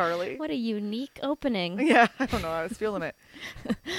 Hey, Maddie. Hi, Carley. what a unique opening. Yeah, I don't know. I was feeling it.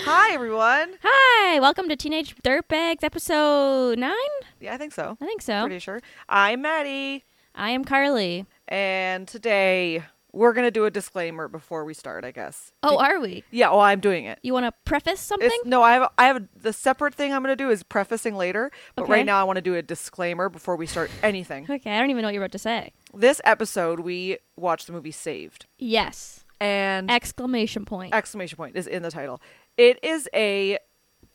Hi, everyone. Hi, welcome to Teenage Dirtbags episode 9? Yeah, I think so. I think so. Pretty sure. I'm Maddie, I am Carley. and today we're gonna do a disclaimer before we start. I guess. Oh, are we? Yeah. Well, I'm doing it. You want to preface something? It's, no, I have. I have the separate thing I'm gonna do is prefacing later. But Okay. right now, I want to do a disclaimer before we start anything. okay, I don't even know what you're about to say. this episode, we watched the movie Saved, Yes. and Exclamation point. exclamation point is in the title. It is a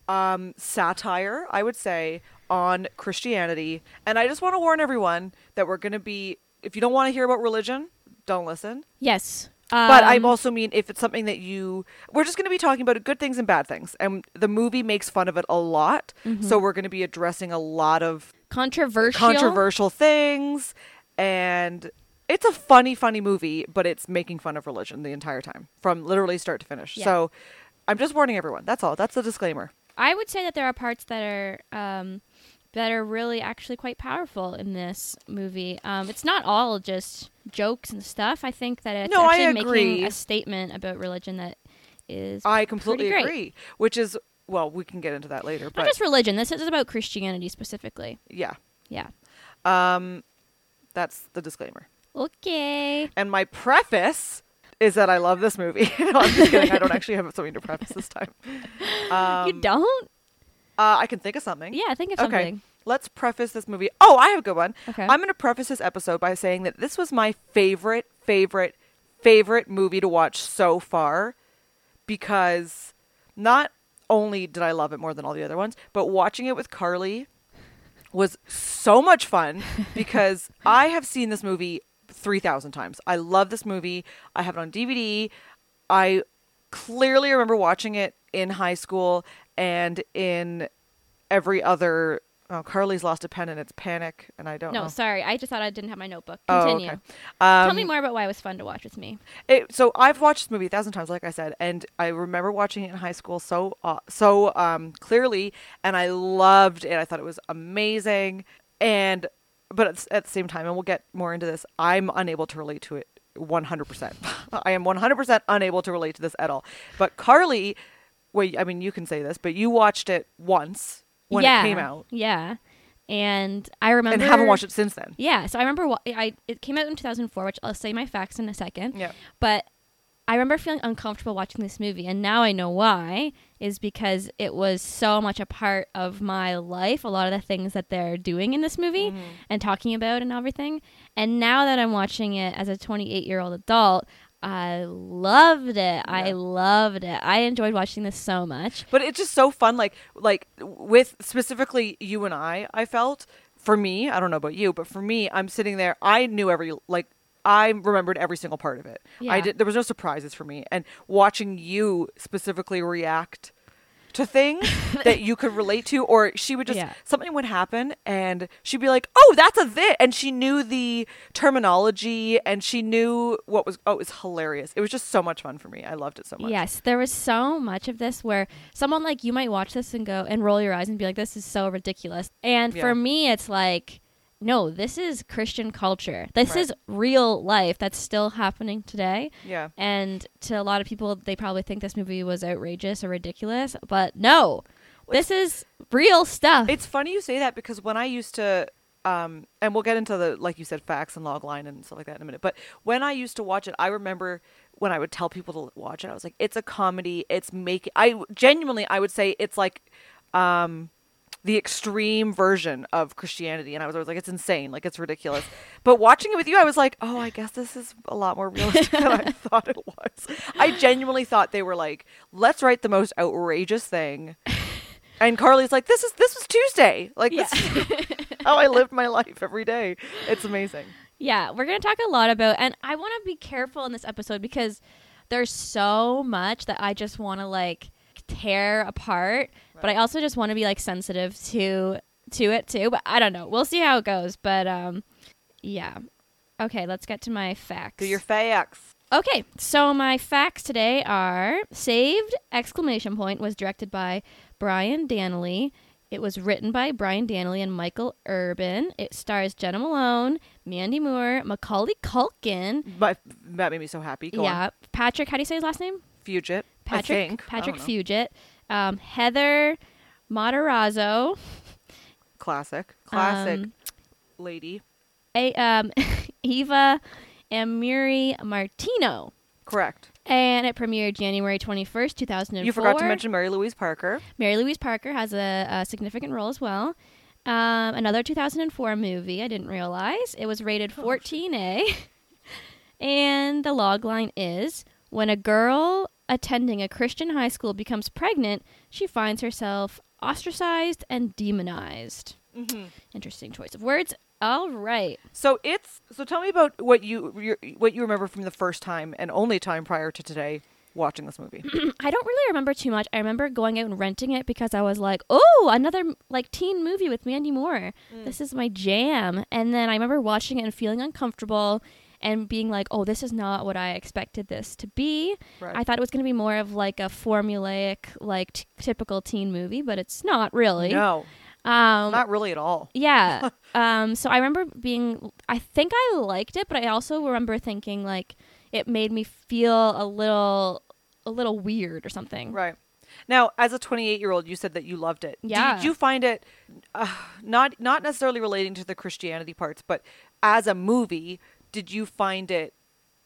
um, satire, I would say, on Christianity. And I just want to warn everyone that we're going to be, if you don't want to hear about religion, don't listen. yes. But I Um, also mean if it's something that you, we're just going to be talking about good things and bad things. And the movie makes fun of it a lot. So we're going to be addressing a lot of controversial. controversial things. And it's a funny, funny movie, but it's making fun of religion the entire time from literally start to finish. Yeah. So I'm just warning everyone. That's all. That's the disclaimer. I would say that there are parts that are um, that are really actually quite powerful in this movie. Um, it's not all just jokes and stuff. I think that it's No, actually making a statement about religion that is I completely agree. Which is, well, we can get into that later. not But just religion. This is about Christianity specifically. yeah, Yeah. um, that's the disclaimer. Okay. And my preface is that I love this movie. no, I'm just kidding. I don't actually have something to preface this time. Um, you don't? Uh, I can think of something. Yeah, I think of Okay. something. Let's preface this movie. Oh, I have a good one. Okay. I'm going to preface this episode by saying that this was my favorite, favorite, favorite movie to watch so far because not only did I love it more than all the other ones, but watching it with Carley was so much fun because I have seen this movie 3,000 times. I love this movie. I have it on DVD. I clearly remember watching it in high school and in every other. Oh, Carley's lost a pen and it's panic, and I don't No, know. sorry. I just thought I didn't have my notebook. Oh, Continue. okay. Tell Um, me more about why it was fun to watch with me. It, so I've watched this movie a thousand times, like I said, and I remember watching it in high school so uh, so um, clearly, and I loved it. I thought it was amazing, and but at, the same time, and we'll get more into this. I'm unable to relate to it 100. percent I am 100 percent unable to relate to this at all. But Carley, wait, I mean, you can say this, but you watched it once when yeah. it came out, Yeah. And I remember and haven't watched it since then. Yeah, so I remember wa- I it came out in 2004, which I'll say my facts in a second. Yeah. But I remember feeling uncomfortable watching this movie, and now I know why. Is because it was so much a part of my life. A lot of the things that they're doing in this movie Mm-hmm. and talking about and everything. And now that I'm watching it as a 28 year old adult, I loved it. I loved it. I enjoyed watching this so much. but it's just so fun like like with specifically you and i i felt for me i don't know about you but for me i'm sitting there i knew every like i remembered every single part of it Yeah. i did there was no surprises for me and watching you specifically react to things that you could relate to or she would just Yeah. something would happen and she'd be like oh that's a this and she knew the terminology and she knew what was oh it was hilarious it was just so much fun for me i loved it so much Yes, there was so much of this where someone like you might watch this and go and roll your eyes and be like, "This is so ridiculous." And Yeah. for me, it's like, no, this is Christian culture. This Right. is real life that's still happening today. yeah And to a lot of people, they probably think this movie was outrageous or ridiculous, but no, this is real stuff. It's funny you say that because when I used to, um, and we'll get into the like you said facts and logline and stuff like that in a minute. But when I used to watch it, I remember when I would tell people to watch it, I was like, "It's a comedy. It's making." I genuinely, I would say it's like, um, the extreme version of Christianity, and I was always like, "It's insane. Like it's ridiculous." But watching it with you, I was like, "Oh, I guess this is a lot more realistic than I thought it was." I genuinely thought they were like, "Let's write the most outrageous thing." And Carley's like, "This is this was Tuesday. Like Yeah. this is how I lived my life every day. It's amazing." Yeah, we're going to talk a lot about, and I want to be careful in this episode because there's so much that I just want to like tear apart, but I also just want to be like sensitive to to it too. But I don't know. We'll see how it goes. But um, yeah. Okay, let's get to my facts. Do your facts. Okay, so my facts today are Saved! Exclamation point was directed by Brian Dannelly. It was written by Brian Dannelly and Michael Urban. It stars Jena Malone, Mandy Moore, Macaulay Culkin. But that made me so happy. Go yeah, on. Patrick. How do you say his last name? Fugit. I Patrick. think. Patrick. Fugit. Um, Heather Matarazzo. Classic. Classic Um, lady. a, um, Eva Amurri Martino. Correct. And it premiered January 21st, 2004. You forgot to mention Mary Louise Parker. Mary Louise Parker has a, a significant role as well. Um, another 2004 movie. I didn't realize it was rated Oh, 14A, and the log line is: When a girl attending a Christian high school becomes pregnant, she finds herself ostracized and demonized. Mm-hmm. Interesting choice of words. All right. So it's so. Tell me about what you your, what you remember from the first time and only time prior to today watching this movie. I don't really remember too much. I remember going out and renting it because I was like, "Oh, another like teen movie with Mandy Moore. This is my jam." And then I remember watching it and feeling uncomfortable and being like, "Oh, this is not what I expected this to be." Right. I thought it was going to be more of like a formulaic, like t- typical teen movie, but it's not really. no, Um, not really at all. yeah. um, so I remember being, I think I liked it, but I also remember thinking like it made me feel a little, a little weird or something. Right. Now, as a 28 year old, you said that you loved it. Yeah. Did you find it uh, not not necessarily relating to the Christianity parts, but as a movie, did you find it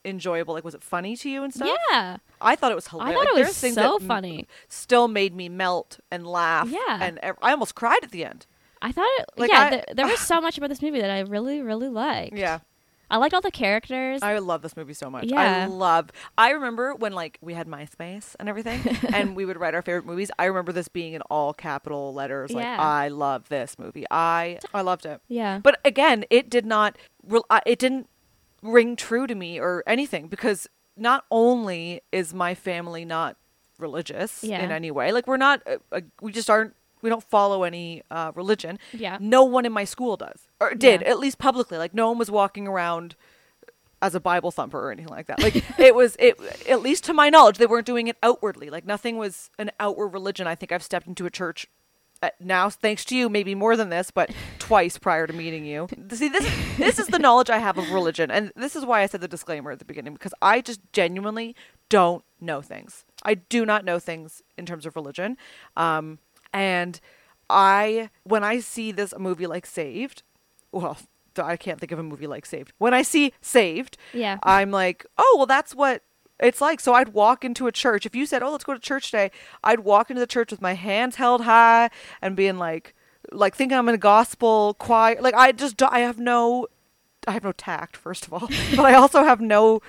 enjoyable? Like, was it funny to you and stuff? Yeah. I thought it was hilarious. I thought it was so m- funny. Still made me melt and laugh. Yeah. And ev- I almost cried at the end. I thought it, Like, yeah, I- th- there was so much about this movie that I really, really liked. Yeah. I liked all the characters. I love this movie so much. Yeah. I love. I remember when like we had MySpace and everything, and we would write our favorite movies. I remember this being in all capital letters. Like Yeah. I love this movie. I I loved it. yeah. But again, it did not. It didn't ring true to me or anything because not only is my family not religious Yeah. in any way, like we're not. Uh, uh, we just aren't. We don't follow any uh, religion. Yeah. No one in my school does or did Yeah. at least publicly. Like no one was walking around as a Bible thumper or anything like that. Like it was it at least to my knowledge, they weren't doing it outwardly. Like nothing was an outward religion. I think I've stepped into a church now, thanks to you, maybe more than this, but twice prior to meeting you. See, this this is the knowledge I have of religion, and this is why I said the disclaimer at the beginning because I just genuinely don't know things. I do not know things in terms of religion, um, and I when I see this movie like Saved, well. I can't think of a movie like Saved. When I see Saved, Yeah. I'm like, oh, well, that's what it's like. So I'd walk into a church. If you said, oh, let's go to church today, I'd walk into the church with my hands held high and being like, like thinking I'm in a gospel choir. Like I just, I have no, I have no tact, first of all, but I also have no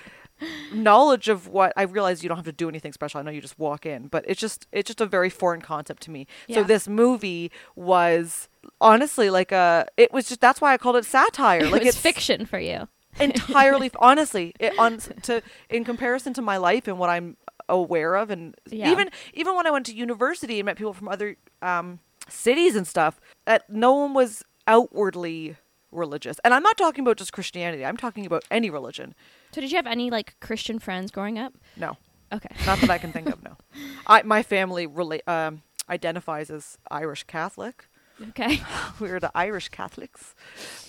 knowledge of what I realize you don't have to do anything special. I know you just walk in, but it's just it's just a very foreign concept to me. So this movie was honestly like a it was just that's why I called it satire. it Like it's fiction for you. Entirely honestly it, on to in comparison to my life and what I'm aware of and Yeah. even even when I went to university and met people from other um cities and stuff that no one was outwardly religious. And I'm not talking about just Christianity. I'm talking about any religion. So did you have any like Christian friends growing up? No. Okay. Not that I can think of, no. I my family relate um identifies as Irish Catholic. Okay. We're the Irish Catholics.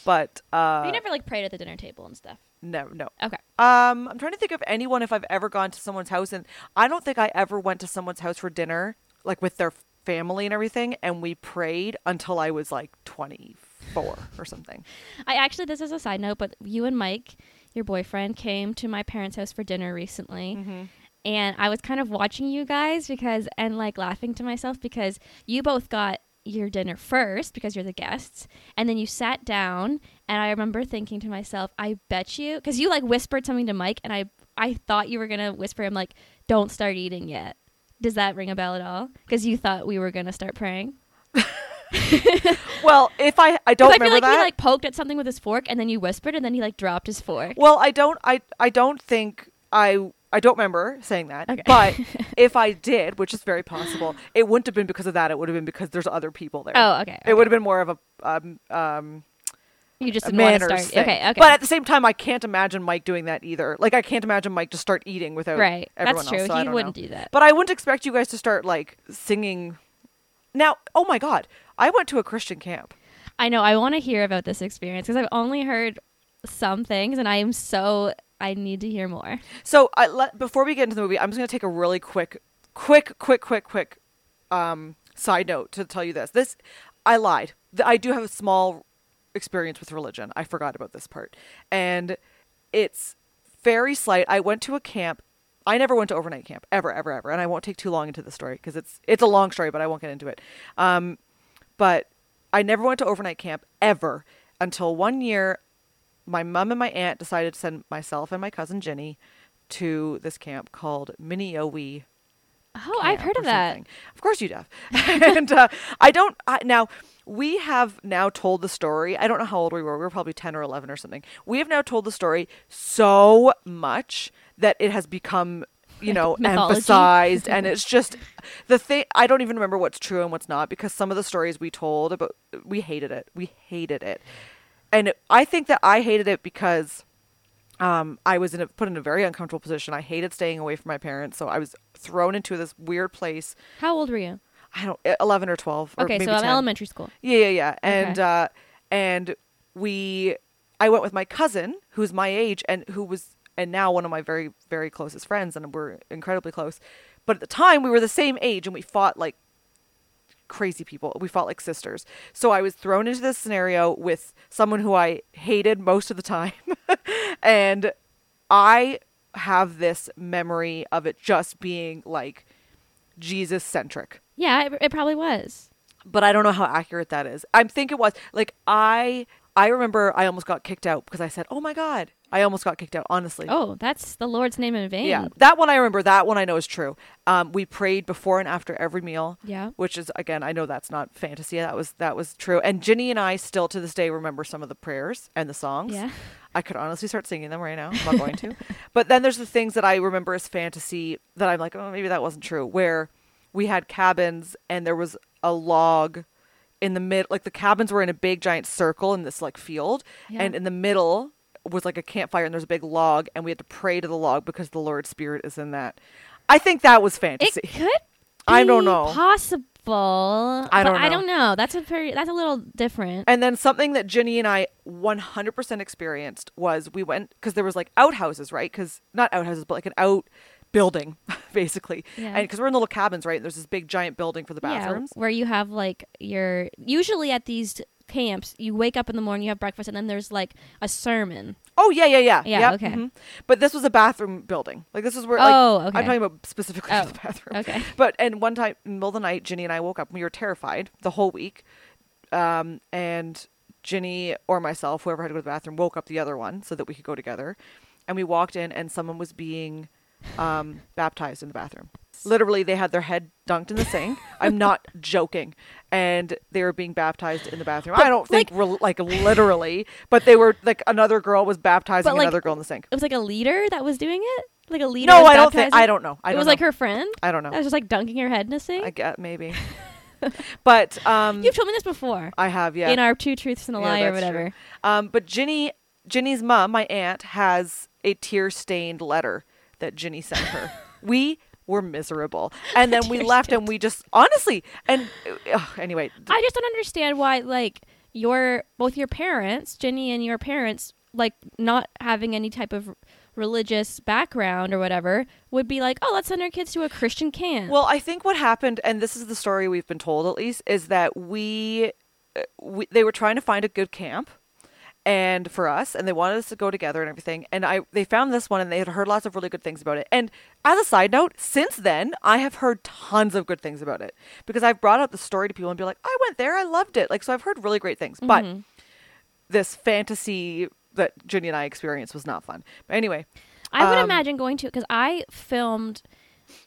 But uh you never like prayed at the dinner table and stuff. no, no. Okay. Um, I'm trying to think of anyone if I've ever gone to someone's house, and I don't think I ever went to someone's house for dinner, like with their family and everything, and we prayed until I was like 24 or something. I actually, this is a side note, but you and Mike, your boyfriend, came to my parents' house for dinner recently. Mm-hmm. And I was kind of watching you guys because, and like laughing to myself because you both got your dinner first because you're the guests. And then you sat down. And I remember thinking to myself, I bet you, because you like whispered something to Mike. And I, I thought you were to whisper him, like, don't start eating yet. Does that ring a bell at all? Because you thought we were to start praying. Well, if I I don't I feel remember like that. he like poked at something with his fork, and then you whispered, and then he like dropped his fork. well, I don't I I don't think I I don't remember saying that. Okay. But if I did, which is very possible, it wouldn't have been because of that. It would have been because there's other people there. Oh, okay. It would have been more of a um um You just didn't want to start. thing. Okay, okay. But at the same time, I can't imagine Mike doing that either. Like, I can't imagine Mike just start eating without right. everyone That's true. else. so he wouldn't know. do that. But I wouldn't expect you guys to start like singing. Now, oh my god, I went to a Christian camp. I know. I want to hear about this experience because I've only heard some things, and I am so. I need to hear more. So I let before we get into the movie, I'm just gonna take a really quick, quick, quick, quick, quick um, side note to tell you this. This I lied. I do have a small experience with religion. I forgot about this part, and it's very slight. I went to a camp. I never went to overnight camp ever, ever, ever, and I won't take too long into the story because it's it's a long story, but I won't get into it. Um, but I never went to overnight camp ever until one year my mom and my aunt decided to send myself and my cousin Jenny to this camp called Minneowi. Oh, I've heard of that. Of course you have. and uh, I don't I, now. We have now told the story. I don't know how old we were. We were probably ten or eleven or something. We have now told the story so much that it has become, you know, Mythology. emphasized, and it's just the thing. I don't even remember what's true and what's not because some of the stories we told about, we hated it. We hated it, and it, I think that I hated it because um, I was in a, put in a very uncomfortable position. I hated staying away from my parents, so I was thrown into this weird place. How old were you? I don't, eleven or twelve. Or Okay, maybe so I'm 10. elementary school. Yeah, yeah, yeah. And Okay. uh, and we, I went with my cousin, who's my age, and who was, and now one of my very, very closest friends, and we're incredibly close. But at the time, we were the same age, and we fought like crazy people. We fought like sisters. So I was thrown into this scenario with someone who I hated most of the time, and I have this memory of it just being like Jesus centric Yeah, it, it probably was. but I don't know how accurate that is. I think it was like I I remember I almost got kicked out because I said, "Oh my god." I almost got kicked out, honestly. Oh, that's the Lord's name in vain. Yeah, that one I remember. That one I know is true. Um, we prayed before and after every meal. Yeah. which is again, I know that's not fantasy. That was that was true. And Ginny and I still to this day remember some of the prayers and the songs. Yeah. I could honestly start singing them right now. I'm not going to. But then there's the things that I remember as fantasy that I'm like, oh, maybe that wasn't true. Where we had cabins and there was a log in the mid, like the cabins were in a big giant circle in this like field, Yeah. and in the middle was like a campfire and there's a big log, and we had to pray to the log because the Lord's Spirit is in that. I think that was fantasy. It could I don't know. Possible. I don't I know. don't know. That's a very that's a little different. And then something that Ginny and I 100% experienced was we went because there was like outhouses, right? Because not outhouses, but like an out building, basically. Yeah. And because we're in little cabins, right? There's this big giant building for the bathrooms. Yeah, where you have like your usually at these camps, you wake up in the morning, you have breakfast, and then there's like a sermon. Oh yeah, yeah, yeah, Yeah, Yep, okay. mhm. But this was a bathroom building. Like this is where. Like, Oh, okay. I'm talking about specifically Oh, the bathroom. okay. But and one time in the middle of the night, Ginny and I woke up. We were terrified the whole week, um, and Ginny or myself, whoever had to go to the bathroom, woke up the other one so that we could go together. And we walked in, and someone was being um, baptized in the bathroom. Literally, they had their head dunked in the sink. I'm not joking, and they were being baptized in the bathroom. I don't think re- like literally, but they were like another girl was baptizing like, another girl in the sink. It was like a leader that was doing it. Like a leader. No, I don't think. I don't know. I it don't was know. like her friend. I don't know. That was just like dunking her head in the sink. I get maybe, but um, You've told me this before. I have yeah. In our two truths and a Yeah, lie or whatever. Um, but Ginny, Ginny's mom, my aunt, has a tear-stained letter that Ginny sent her. we were miserable, and then we left, and we just honestly, and ugh, anyway, I just don't understand why like your both your parents, Jenny and your parents, like not having any type of religious background or whatever, would be like, oh, let's send our kids to a Christian camp. Well, I think what happened, and this is the story we've been told at least, is that we, uh, we they were trying to find a good camp, and for us, and they wanted us to go together and everything. And I they found this one, and they had heard lots of really good things about it. And as a side note, since then, I have heard tons of good things about it because I've brought up the story to people and be like, I went there, I loved it. Like, so I've heard really great things, but Mm-hmm. this fantasy that Ginny and I experienced was not fun. But anyway, I would um, imagine going to because I filmed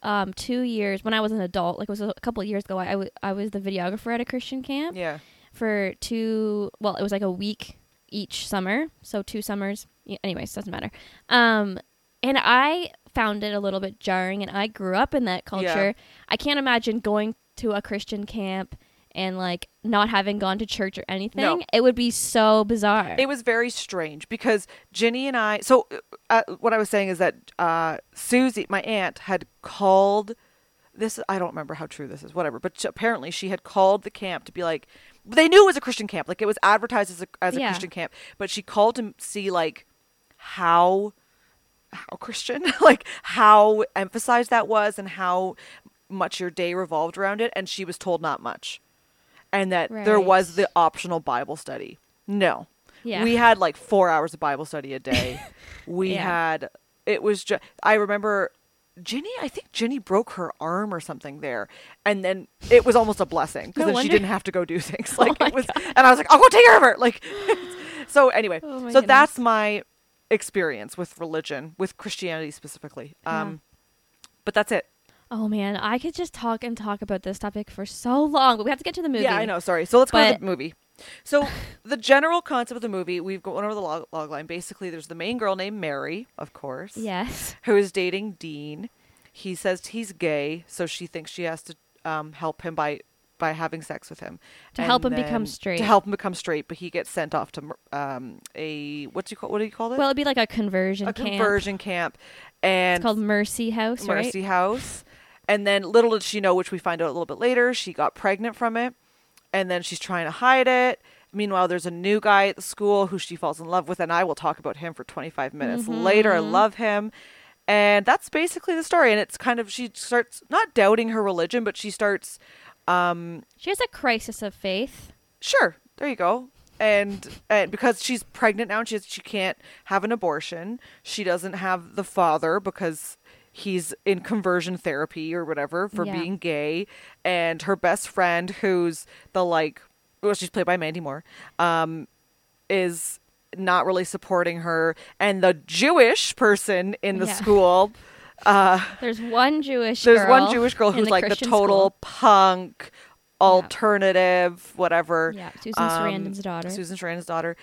um two years when I was an adult, like it was a couple of years ago. I, I, w- I was the videographer at a Christian camp yeah, for two. Well, it was like a week each summer, so two summers. Y- Anyways, doesn't matter. Um, and I found it a little bit jarring, and I grew up in that culture. I can't imagine going to a Christian camp and like not having gone to church or anything. No. It would be so bizarre. It was very strange because Ginny and I. So, uh, what I was saying is that uh, Susie, my aunt, had called this I don't remember how true this is, whatever. But apparently, she had called the camp to be like, they knew it was a Christian camp, like it was advertised as a as a Yeah. Christian camp. But she called to see like how how Christian, like how emphasized that was, and how much your day revolved around it. And she was told not much, and that there was the optional Bible study. No, Yeah. we had like four hours of Bible study a day. we Yeah. had it was just I remember Ginny. I think Ginny broke her arm or something there, and then it was almost a blessing because No then she didn't have to go do things. Like my it was, and I was like, I'll go take care of her. Like, so anyway, Oh so that's my experience with religion, with Christianity specifically. Yeah. Um, but that's it. Oh man, I could just talk and talk about this topic for so long, but we have to get to the movie. Yeah, I know. Sorry. So let's go to the movie. So the general concept of the movie, we've gone over the log, log line. Basically, there's the main girl named Mary, of course, Yes. who is dating Dean. He says he's gay, so she thinks she has to um, help him by by having sex with him To help him become straight. To help him become straight, but he gets sent off to um, a what's you call what do you call it? Well, it'd be like a conversion a camp. conversion camp, and It's called Mercy House, right? Mercy House. And then little did she know, which we find out a little bit later, she got pregnant from it. And then she's trying to hide it. Meanwhile, there's a new guy at the school who she falls in love with, and I will talk about him for 25 minutes later. I Mhm. love him. And that's basically the story. And it's kind of, she starts not doubting her religion, but she starts, um, She has a crisis of faith. sure, there you go. And, and because she's pregnant now and she, she can't have an abortion, she doesn't have the father because he's in conversion therapy or whatever for Yeah. being gay. And her best friend, who's the like, well, she's played by Mandy Moore, um, is not really supporting her. And the Jewish person in the Yeah. school, uh, There's one Jewish. there's girl one Jewish girl who's the like Christian the total school. punk, alternative, whatever. Yeah, Susan um, Sarandon's daughter. Susan Sarandon's daughter.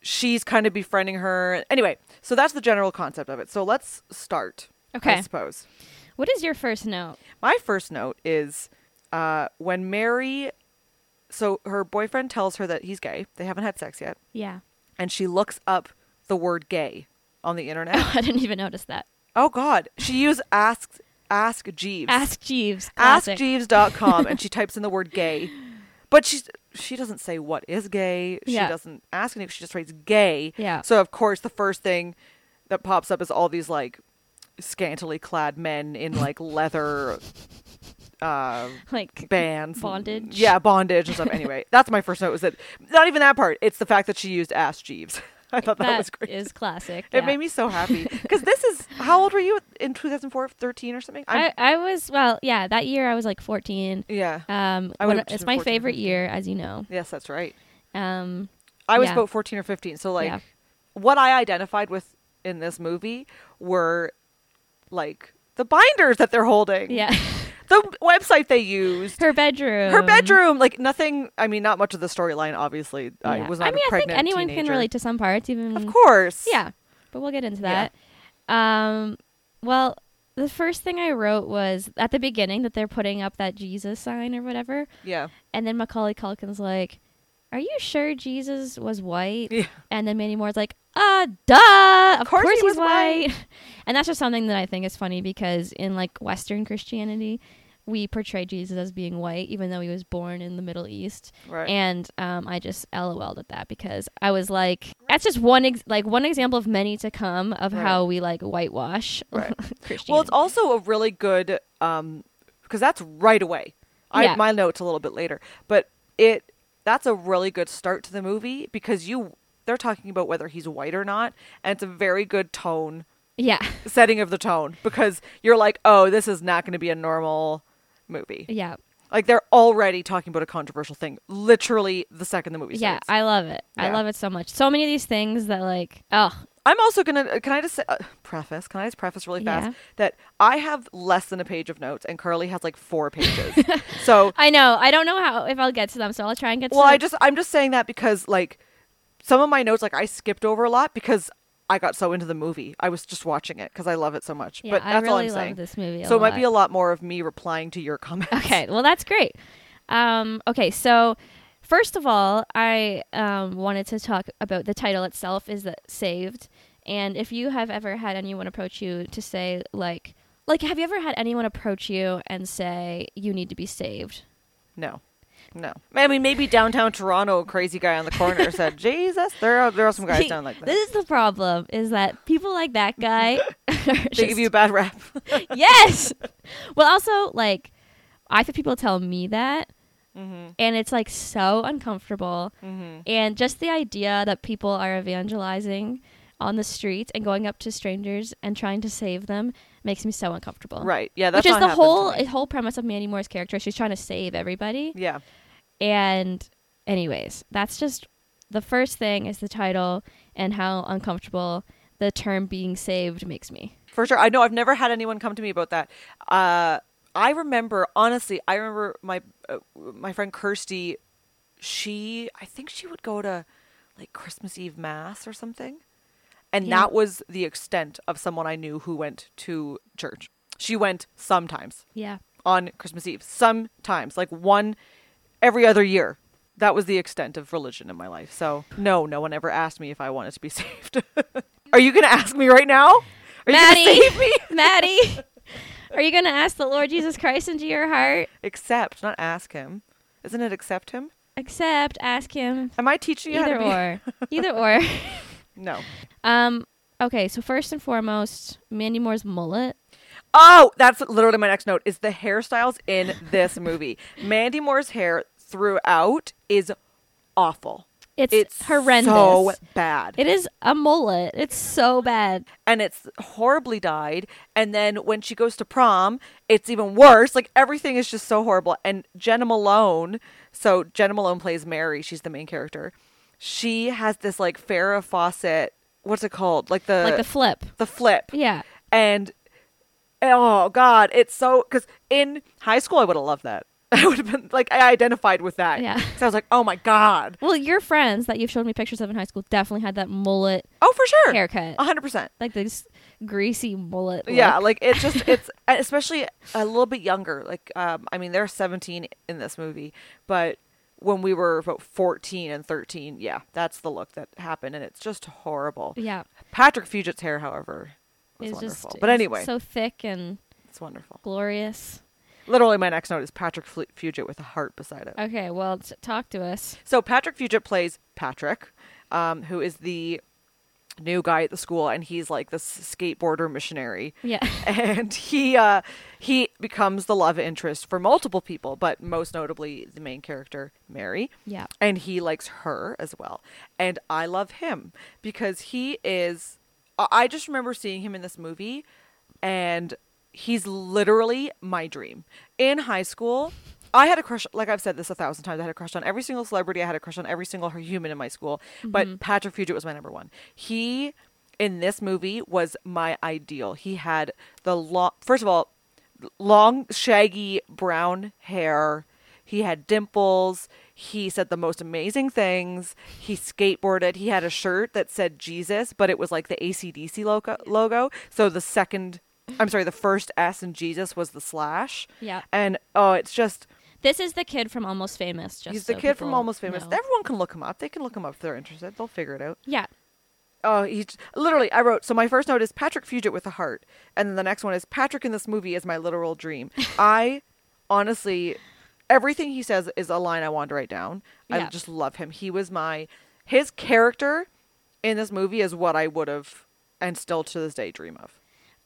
She's kind of befriending her. Anyway, so that's the general concept of it. So let's start. I Okay. suppose. What is your first note? My first note is uh, when Mary, so her boyfriend tells her that he's gay. They haven't had sex yet, Yeah. and she looks up the word "gay" on the internet. Oh, I didn't even notice that. oh God, she used ask ask Jeeves. Ask Jeeves. Classic. askjeeves.com and she types in the word gay. But she's she doesn't say what is gay. She Yeah. doesn't ask anything. She just writes gay. Yeah. So of course the first thing that pops up is all these like scantily clad men in like leather uh Like bands. Bondage? Yeah, bondage and stuff. Anyway, that's my first note was that not even that part. It's the fact that she used ass Jeeves. I thought that, that was great. is classic. It yeah. made me so happy because this is how old were you in 2004? 13 or something? I'm- I, I was well, yeah. That year I was like 14. yeah. Um, when- it's my 14 favorite 15. year, as you know. Yes, that's right. Um, I was Yeah. about 14 or 15. So, like, Yeah. what I identified with in this movie were, like, the binders that they're holding. yeah, The website they used. her bedroom. Her bedroom. Like, nothing. I mean, not much of the storyline, obviously. I was not I mean, I think anyone can relate to some parts, even Of course. Yeah, but we'll get into Yeah. that. Um, well, the first thing I wrote was at the beginning that they're putting up that Jesus sign or whatever, Yeah. and then Macaulay Culkin's like, "Are you sure Jesus was white?" Yeah. And then Mandy Moore's like, "Uh, duh, of, course course, he he's was white." white." and that's just something that I think is funny because in like Western Christianity, we portray Jesus as being white, even though he was born in the Middle East. Right. And um, I just LOL'd at that because I was like, that's just one ex- like one example of many to come of Right. how we like whitewash Right. Christianity. well, it's also a really good, um, because that's right away. I, Yeah. My note's a little bit later, but it that's a really good start to the movie because you they're talking about whether he's white or not, and it's a very good tone yeah, setting of the tone because you're like, oh, this is not going to be a normal movie. yeah, Like they're already talking about a controversial thing, literally the second the movie starts. yeah. I love it. I love it so much. So many of these things that like, oh, I'm also gonna. Can I just say, uh, preface? Can I just preface really fast Yeah. that I have less than a page of notes, and Carley has like four pages. so, I know. I don't know how if I'll get to them, so I'll try and get. well, to I just I'm just saying that because like some of my notes, like I skipped over a lot because I got so into the movie. I was just watching it because I love it so much. Yeah, but I really all I'm love saying. this movie. so a it might be a lot more of me replying to your comments. Okay, well that's great. Um, okay, so first of all, I um, wanted to talk about the title itself. Is that saved? And if you have ever had anyone approach you to say like, like have you ever had anyone approach you and say you need to be saved? No. No. I mean, maybe downtown Toronto, a crazy guy on the corner said, Jesus, there are, there are some guys See, down like that. This is the problem is that people like that guy are They just- give you a bad rap. yes. Well, also like I've had people tell me that, mm-hmm. and it's like so uncomfortable. Mm-hmm. And just the idea that people are evangelizing on the streets and going up to strangers and trying to save them makes me so uncomfortable. Right. Yeah, that's Which is the whole whole premise of Mandy Moore's character. She's trying to save everybody. Yeah. And anyways, that's just the first thing is the title and how uncomfortable the term being saved makes me. For sure. I know I've never had anyone come to me about that. Uh, I remember, honestly, I remember my uh, my friend Kirsty, she, I think she would go to like Christmas Eve Mass or something. And Yeah. that was the extent of someone I knew who went to church. She went sometimes Yeah. on Christmas Eve, sometimes, like one every other year. That was the extent of religion in my life. So, no, no one ever asked me if I wanted to be saved. Are you going to ask me right now? Are you going to save me? Maddie, are you going to ask the Lord Jesus Christ into your heart? Accept, not ask him. Isn't it accept him? Accept, ask him. Am I teaching you Either how to or. Either or. No. Um okay, so first and foremost, Mandy Moore's mullet. Oh, that's literally my next note. Is the hairstyles in this movie? Mandy Moore's hair throughout is awful. It's, It's horrendous. So bad. it is a mullet. It's so bad. and it's horribly dyed. And then when she goes to prom, it's even worse. Like everything is just so horrible. And Jena Malone, so Jena Malone plays Mary. She's the main character. She has this like Farrah Fawcett. What's it called? Like the like the flip. the flip. Yeah. And oh god, it's so because in high school I would have loved that. I would have been like I identified with that. Yeah. So I was like, oh my god. Well, your friends that you've showed me pictures of in high school definitely had that mullet Oh for sure. haircut. Hundred percent. Like this greasy mullet. Yeah, like it's just it's especially a little bit younger. Like um I mean they're 17 in this movie, but when we were about 14 and 13, yeah, that's the look that happened and it's just horrible. Yeah. Patrick Fugit's hair, however, was It's wonderful. just but it's anyway, so thick and it's wonderful. glorious. Literally my next note is Patrick Fu- Fugit with a heart beside it. Okay, well, t- talk to us. So Patrick Fugit plays Patrick, um, who is the new guy at the school, and he's like this skateboarder missionary. Yeah. and he uh, he becomes the love interest for multiple people, but most notably the main character Mary. Yeah. And he likes her as well, and I love him because he is. I just remember seeing him in this movie, and he's literally my dream. In high school, I had a crush. Like I've said this a thousand times, I had a crush on every single celebrity. I had a crush on every single human in my school. But mm-hmm. Patrick Fugit was my number one. He in this movie was my ideal. He had the long. First of all, long, shaggy brown hair. He had dimples. He said the most amazing things. He skateboarded. He had a shirt that said Jesus, but it was like the ACDC logo. logo. So the second, I'm sorry, the first S in Jesus was the slash. Yeah. And oh, it's just, This is the kid from Almost Famous. Just he's the so kid from Almost Famous. know. Everyone can look him up. They can look him up if they're interested. They'll figure it out. Yeah. Oh, he's literally. I wrote. So my first note is Patrick Fugit with a heart, and then the next one is Patrick in this movie is my literal dream. I honestly, everything he says is a line I want to write down. I Yeah. just love him. He was my his character in this movie is what I would have and still to this day dream of.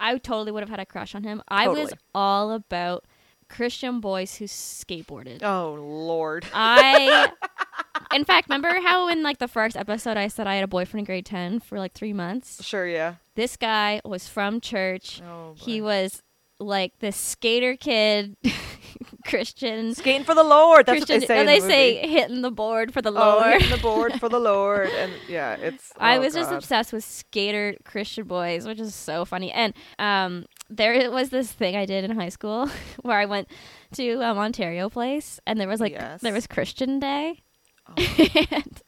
I totally would have had a crush on him. I was all about Christian boys who skateboarded. Oh Lord. I, in fact, remember how in like the first episode I said I had a boyfriend in grade 10 for like three months? Sure, yeah. This guy was from church. Oh, he was like this skater kid, Christian. Skating for the Lord. That's Christian, what they say. they the say hitting the board for the Oh, Lord. hitting the board for the Lord, and yeah, it's. I oh, was just obsessed with skater Christian boys, which is so funny. And um, there was this thing I did in high school where I went to um, Ontario Place, and there was like Yes. there was Christian Day, Oh. and,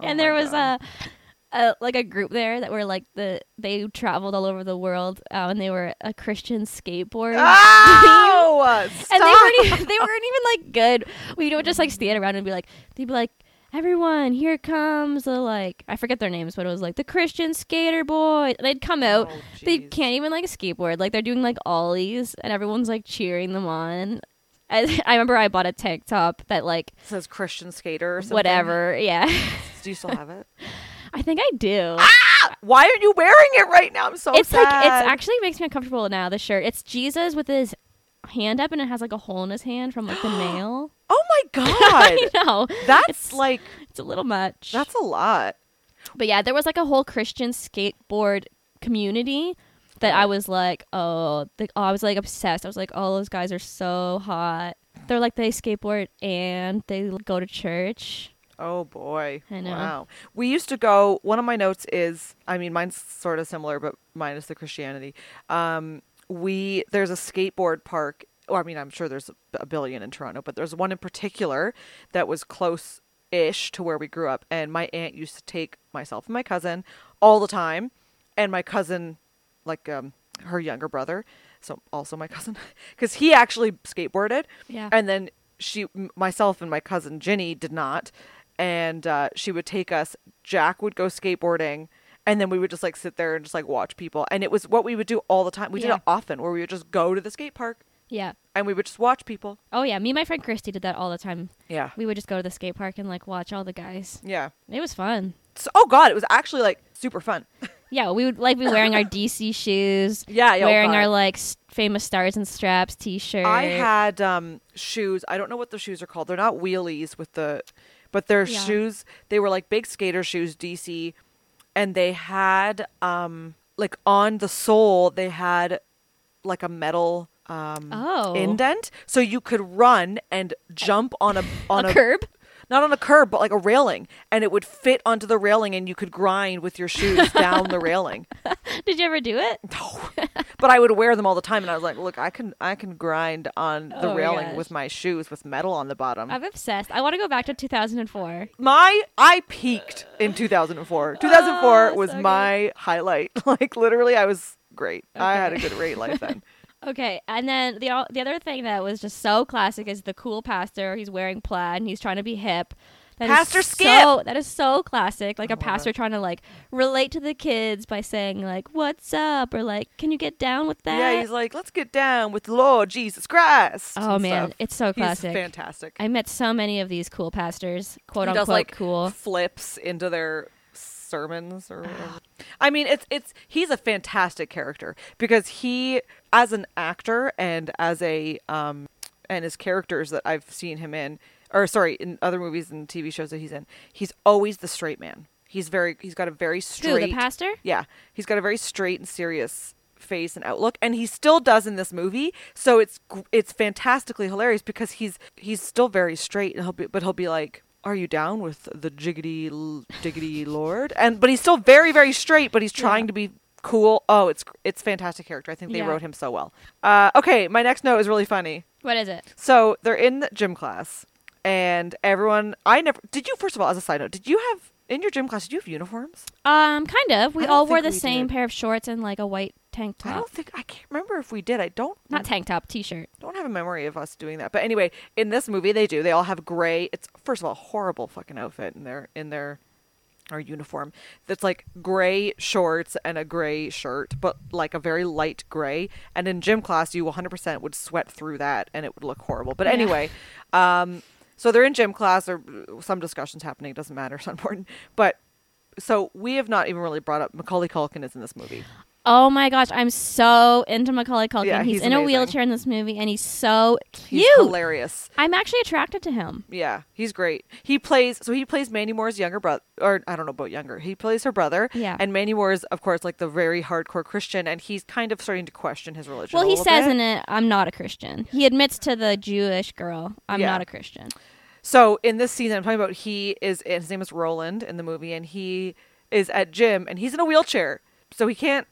Oh and there was God. a, a like a group there that were like the they traveled all over the world, um, and they were a Christian skateboard. Oh, And they weren't even, they weren't even like good. We would just like stand around and be like, they'd be like, everyone, here comes the like I forget their names, but it was like the Christian skater boys. They'd come out. Oh, they can't even like skateboard. Like they're doing like ollies, and everyone's like cheering them on. I, I remember I bought a tank top that like It says Christian skater or something. whatever. Yeah, Do you still have it? I think I do. Ah! Why aren't you wearing it right now? I'm so it's sad. like it's actually makes me uncomfortable now. The shirt. It's Jesus with his hand up, and it has like a hole in his hand from like the nail. Oh my I god. know That's It's- like it's a little much. that's a lot. But yeah, there was like a whole Christian skateboard community that I was like, oh, the, oh, I was like obsessed. I was like, oh, those guys are so hot. They're like they skateboard and they go to church. Oh boy. I know. Wow. We used to go one of my notes is I mean mine's sort of similar but minus the Christianity. Um we there's a skateboard park or I mean I'm sure there's a billion in Toronto, but there's one in particular that was close ish to where we grew up and my aunt used to take myself and my cousin all the time and my cousin like um her younger brother so also my cousin because he actually skateboarded Yeah. and then she m- myself and my cousin Ginny did not and uh, she would take us Jack would go skateboarding and then we would just like sit there and just like watch people and it was what we would do all the time we did Yeah. it often where we would just go to the skate park yeah. and we would just watch people Oh yeah, me and my friend Christy did that all the time. yeah We would just go to the skate park and like watch all the guys. yeah It was fun. so, oh god it was actually like super fun Yeah, we would like be wearing our DC shoes, yeah, yeah oh, wearing God. our like s- famous stars and straps T-shirt. I had um shoes. I don't know what the shoes are called. They're not wheelies with the, but they're Yeah. shoes. They were like big skater shoes, DC, and they had um like on the sole they had like a metal um Oh. indent, so you could run and jump on a on a a, curb. Not on a curb but like a railing, and it would fit onto the railing, and you could grind with your shoes down the railing. Did you ever do it? No. but I would wear them all the time and I was like, look, I can I can grind on the Oh railing gosh. with my shoes with metal on the bottom. I'm obsessed. I want to go back to 2004. my I peaked in 2004. 2004 Oh, was so my highlight. Like literally I was great. I had a good rate life then. Okay, and then the the other thing that was just so classic is the cool pastor. He's wearing plaid and he's trying to be hip. That is Pastor So, Skip! that is so classic. Like a love pastor trying to like relate to the kids by saying like "What's up?" or like "Can you get down with that?" Yeah, he's like, let's get down with the Lord Jesus Christ. oh man, stuff. it's so classic. He's classic. fantastic. I met so many of these cool pastors, quote he unquote does like cool. flips into their sermons or whatever. I mean, it's it's he's a fantastic character because he as an actor and as a um and his characters that I've seen him in or sorry, in other movies and TV shows that he's in, he's always the straight man. He's very he's got a very Who straight the pastor? yeah, he's got a very straight and serious face and outlook, and he still does in this movie. So it's it's fantastically hilarious because he's he's still very straight, and he'll be, but he'll be like, "Are you down with the jiggity l- diggity lord?" And but he's still very very straight, but he's trying Yeah. to be cool. Oh, it's it's fantastic character. I think they Yeah. wrote him so well. Uh, okay, my next note is really funny. What is it? So they're in the gym class, and everyone. I never did. You first of all, as a side note, did you have in your gym class? Did you have uniforms? Um, kind of. We all wore the same did. pair of shorts and like a white tank top. I don't think I can't remember if we did. I don't Not tank top, t-shirt. don't have a memory of us doing that. But anyway, in this movie they do. They all have gray. It's first of all a horrible fucking outfit in their in their or uniform. That's like gray shorts and a gray shirt, but like a very light gray. And in gym class you 100% would sweat through that and it would look horrible. But Yeah. anyway, um so they're in gym class or some discussions happening, it doesn't matter, it's not important. But so we have not even really brought up Macaulay Culkin is in this movie. Oh my gosh, I'm so into Macaulay Culkin. Yeah, he's, he's in a wheelchair in this movie, and he's so cute. He's hilarious. I'm actually attracted to him. Yeah, he's great. He plays so he plays Mandy Moore's younger brother, or I don't know about younger. He plays her brother. Yeah. and Mandy Moore is of course like the very hardcore Christian, and he's kind of starting to question his religion. Well, he says bit. in it, "I'm not a Christian." He admits to the Jewish girl, "I'm Yeah. not a Christian." So in this season, I'm talking about he is. His name is Roland in the movie, and he is at gym, and he's in a wheelchair, so he can't.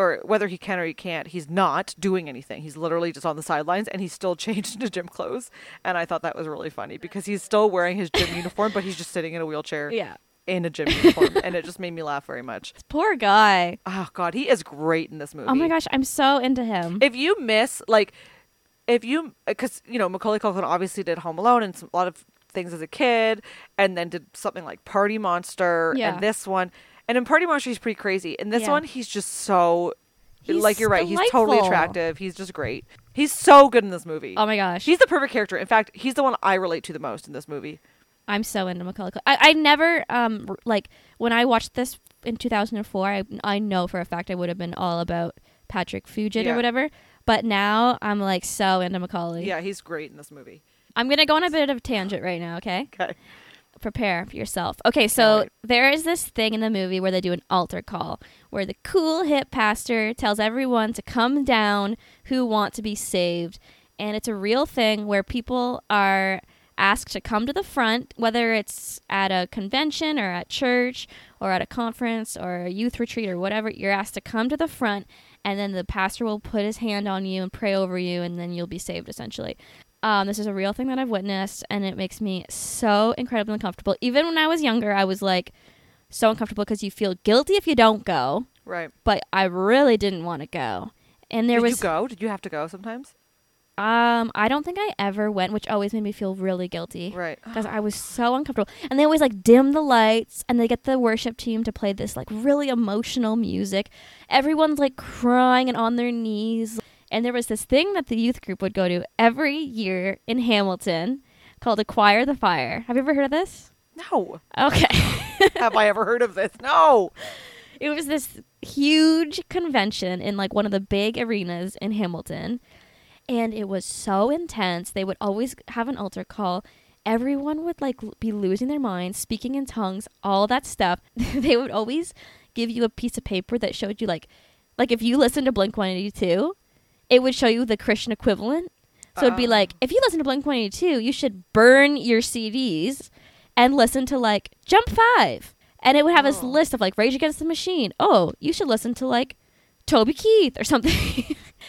Or whether he can or he can't, he's not doing anything. He's literally just on the sidelines, and he's still changed into gym clothes. And I thought that was really funny because he's still wearing his gym uniform, but he's just sitting in a wheelchair Yeah, in a gym uniform, and it just made me laugh very much. poor guy. Oh God, he is great in this movie. Oh my gosh, I'm so into him. If you miss like, if you because you know Macaulay Culkin obviously did Home Alone and some, a lot of things as a kid, and then did something like Party Monster, Yeah. and this one. And in Party Monster, he's pretty crazy. In this Yeah. one, he's just so He's like you're right. He's totally delightful. attractive. He's just great. He's so good in this movie. Oh my gosh. He's the perfect character. In fact, he's the one I relate to the most in this movie. I'm so into Macaulay. I, I never um r- like when I watched this in 2004. I I know for a fact I would have been all about Patrick Fugit Yeah. or whatever. But now I'm like so into Macaulay. Yeah, he's great in this movie. I'm gonna go on a bit of a tangent right now. Okay, Okay. Prepare for yourself. Okay, so there is this thing in the movie where they do an altar call, where the cool hip pastor tells everyone to come down who want to be saved, and it's a real thing where people are asked to come to the front, whether it's at a convention or at church or at a conference or a youth retreat or whatever. You're asked to come to the front, and then the pastor will put his hand on you and pray over you, and then you'll be saved essentially. Um, this is a real thing that I've witnessed, and it makes me so incredibly uncomfortable. Even when I was younger, I was like so uncomfortable because you feel guilty if you don't go, Right. but I really didn't want to go. And there Did was you go? Did you have to go sometimes? um, I don't think I ever went, which always made me feel really guilty Right. because I was so uncomfortable. And they always like dim the lights and they get the worship team to play this like really emotional music. Everyone's like crying and on their knees. And there was this thing that the youth group would go to every year in Hamilton called Acquire the Fire. Have you ever heard of this? No. Okay. have I ever heard of this? No. it was this huge convention in like one of the big arenas in Hamilton. And it was so intense. They would always have an altar call. Everyone would like be losing their minds, speaking in tongues, all that stuff. they would always give you a piece of paper that showed you like like if you listened to Blink 182, it would show you the Christian equivalent. So it'd be Oh. like if you listen to Blink 182, you should burn your CDs and listen to like Jump 5. And it would have this Oh. list of like Rage Against the Machine. Oh, you should listen to like Toby Keith or something.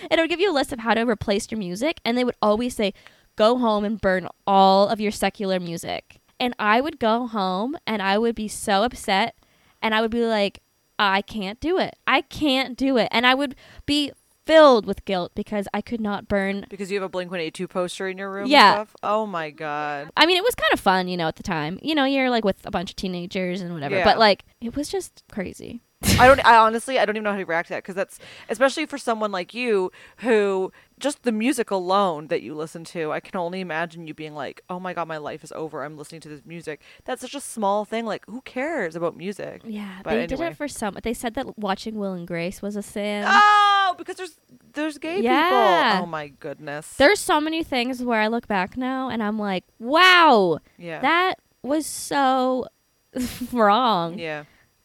and it would give you a list of how to replace your music. And they would always say, go home and burn all of your secular music. And I would go home and I would be so upset. And I would be like, I can't do it. I can't do it. And I would be filled with guilt because I could not burn. Because you have a Blink 182 poster in your room Yeah. stuff? Oh my god. I mean, it was kind of fun, you know, at the time. You know, you're like with a bunch of teenagers and whatever. Yeah. But like, it was just crazy. I don't I honestly I don't even know how to react to that because that's especially for someone like you who just the music alone that you listen to I can only imagine you being like oh my god my life is over I'm listening to this music that's such a small thing like who cares about music Yeah, But they did it for some. They said that watching Will and Grace was a sin. oh because there's there's gay Yeah. people oh my goodness There's so many things where I look back now and I'm like, wow, yeah that was so wrong. yeah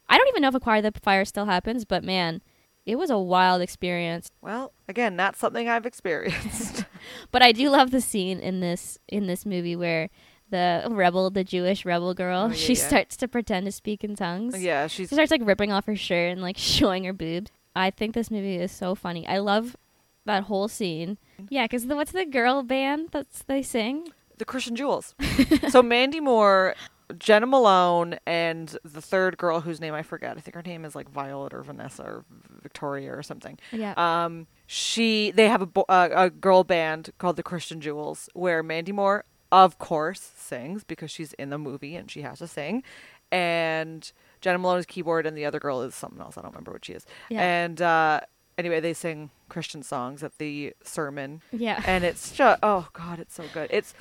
I don't even know if Acquire the Fire still happens, but man, it was a wild experience. well again not something I've experienced But I do love the scene in this in this movie where the rebel, the Jewish rebel girl, Oh, yeah, she yeah. starts to pretend to speak in tongues. yeah she's She starts like ripping off her shirt and like showing her boobs. I think this movie is so funny. I love that whole scene. Yeah, because the, what's the girl band that's they sing? the Christian Jewels. so Mandy Moore, Jena Malone, and the third girl whose name I forget. I think her name is like Violet or Vanessa or Victoria or something. Yeah. Um, she they have a bo- uh, a girl band called the Christian Jewels, where Mandy Moore, of course, sings because she's in the movie and she has to sing, and Jena Malone is keyboard, and the other girl is something else. I don't remember what she is. Yeah. And uh, anyway, they sing Christian songs at the sermon yeah. and it's just oh god it's so good it's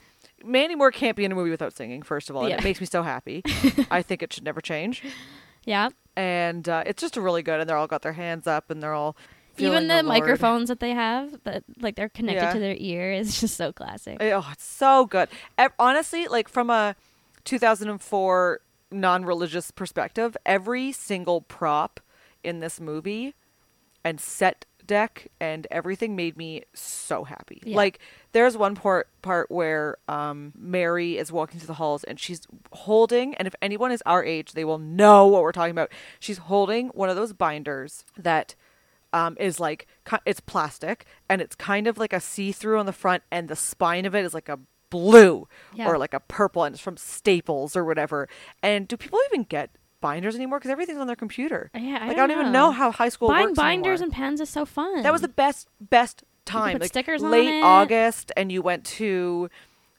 mandy moore can't be in a movie without singing first of all and Yeah. it makes me so happy i think it should never change yeah. and uh, it's just really good and they're all got their hands up and they're all Even the, Lord. microphones that they have that like they're connected Yeah. to their ear is just so classic. Eh, oh it's so good honestly like from a 2004 non-religious perspective every single prop in this movie and set deck and everything made me so happy. Yeah. Like there's one part part where um Mary is walking through the halls and she's holding and if anyone is our age they will know what we're talking about. She's holding one of those binders that um is like it's plastic and it's kind of like a see-through on the front and the spine of it is like a blue Yeah. or like a purple and it's from Staples or whatever. And do people even get binders anymore because everything's on their computer? Uh, yeah, I like don't I don't even know. know how high school Buying works binders anymore. and pens is so fun. That was the best best time. put like stickers on late. August, and you went to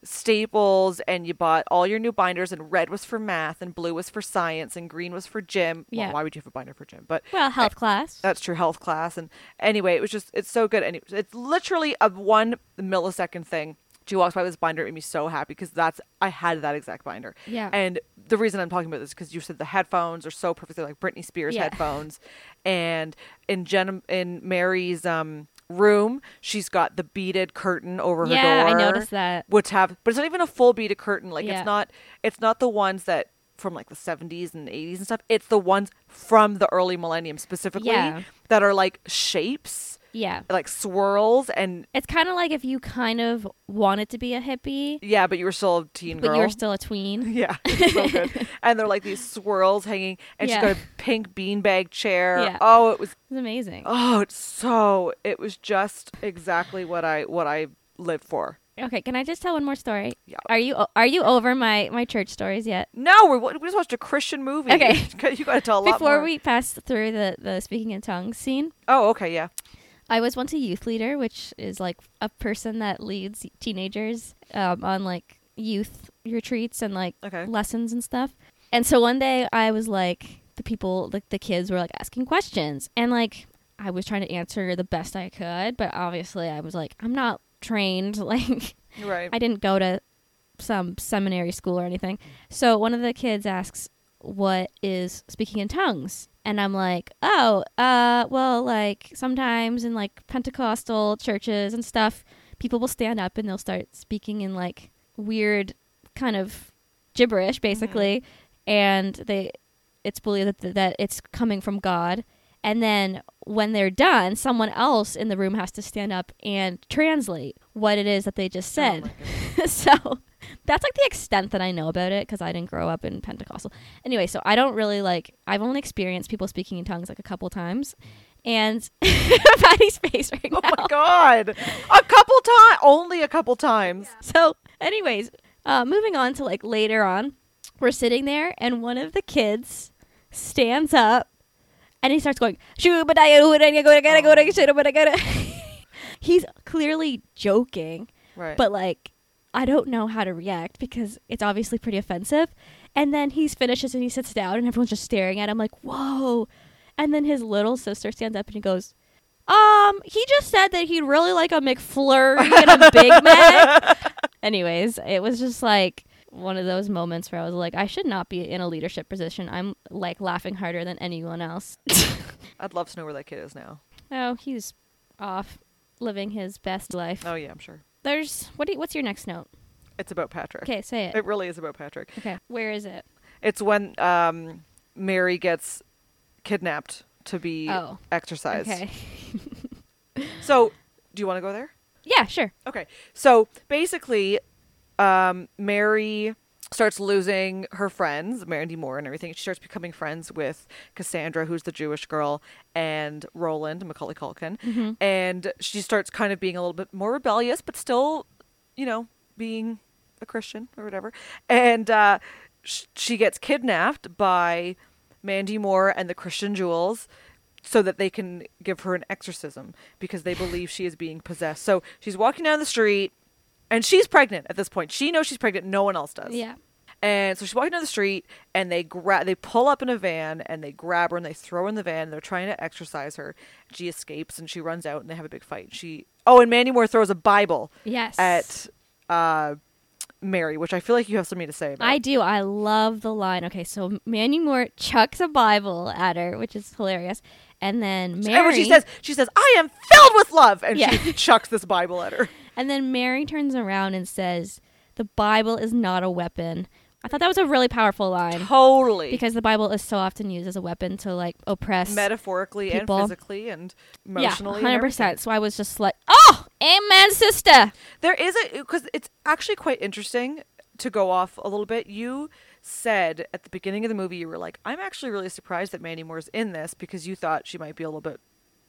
staples and you bought all your new binders and red was for math and blue was for science and green was for gym. Well, Yeah. why would you have a binder for gym? But Well, health class. that's true health class and anyway it was just it's so good and it- it's literally a one millisecond thing she walks by with this binder it made me so happy because that's i had that exact binder Yeah. and the reason i'm talking about this is because you said the headphones are so perfect they're like britney spears Yeah. headphones and in Jen, in mary's um room she's got the beaded curtain over her yeah, door I noticed that. which have but it's not even a full beaded curtain like Yeah. it's not it's not the ones that from like the 70s and 80s and stuff it's the ones from the early millennium specifically Yeah. that are like shapes Yeah. like swirls and It's kind of like if you kind of wanted to be a hippie, yeah but you were still a teen but girl you were still a tween. yeah it's so good and they're like these swirls hanging and Yeah. she's got a pink beanbag chair Yeah. oh it was It's amazing. oh it's so it was just exactly what i what i lived for Okay, can I just tell one more story? Yeah. Are you are you over my my church stories yet? no we're, we just watched a christian movie Okay. you gotta tell a lot Before more. we pass through the the speaking in tongues scene, oh okay yeah I was once a youth leader, which is like a person that leads teenagers um, on like youth retreats and like Okay. lessons and stuff. And so one day I was like, the people, like the kids were like asking questions, and like I was trying to answer the best I could, but obviously I was like, I'm not trained. Like right I didn't go to some seminary school or anything. So one of the kids asks, "What is speaking in tongues?" And I'm like, "Oh, uh, well, like sometimes in like Pentecostal churches and stuff, people will stand up and they'll start speaking in like weird kind of gibberish basically, and they it's believed that that it's coming from God." And then when they're done, someone else in the room has to stand up and translate what it is that they just Oh said. goodness. so that's like the extent that I know about it because I didn't grow up in Pentecostal. Anyway, so I don't really like, I've only experienced people speaking in tongues like a couple times. And Patty's face right oh my god. A couple times only a couple times. So, anyways, uh, moving on to like later on, we're sitting there and one of the kids stands up and he starts going, He's clearly joking, right. but like, I don't know how to react because it's obviously pretty offensive. And then he finishes and he sits down and everyone's just staring at him like, whoa. And then his little sister stands up and he goes, um, he just said that he'd really like a McFlurry and a Big Mac. Anyways, it was just like one of those moments where I was like, I should not be in a leadership position. I'm like laughing harder than anyone else. i'd love to know where that kid is now oh, he's off living his best life. oh yeah i'm sure There's what? Do you, what's your next note? it's about patrick Okay, say it. it really is about patrick Okay, where is it? It's when um, Mary gets kidnapped to be Oh, exercised. Okay. So, do you want to go there? Yeah, sure. Okay. So basically, um, Mary starts losing her friends, Mandy Moore and everything. She starts becoming friends with Cassandra, who's the Jewish girl, and Roland, Macaulay Culkin. Mm-hmm. And she starts kind of being a little bit more rebellious, but still, you know, being a Christian or whatever. And uh, sh- she gets kidnapped by Mandy Moore and the Christian Jewels so that they can give her an exorcism because they believe she is being possessed. So she's walking down the street and she's pregnant at this point. She knows she's pregnant. No one else does. Yeah. And so she's walking down the street, and they grab, they pull up in a van, and they grab her and they throw her in the van. And they're trying to exorcise her. She escapes, and she runs out, and they have a big fight. She, oh, and Mandy Moore throws a Bible Yes. at uh, Mary, which I feel like you have something to say about. I do. I love the line. Okay, so Mandy Moore chucks a Bible at her, which is hilarious, and then Mary. and she says, she says, "I am filled with love," and Yeah. she chucks this Bible at her. And then Mary turns around and says, "The Bible is not a weapon." I thought that was a really powerful line Totally, because the Bible is so often used as a weapon to like oppress. metaphorically people. and physically and emotionally. yeah, hundred everything. percent. So I was just like, "Oh, amen, sister." There is a because it's actually quite interesting to go off a little bit. You said at the beginning of the movie you were like, "I'm actually really surprised that Mandy Moore's in this because you thought she might be a little bit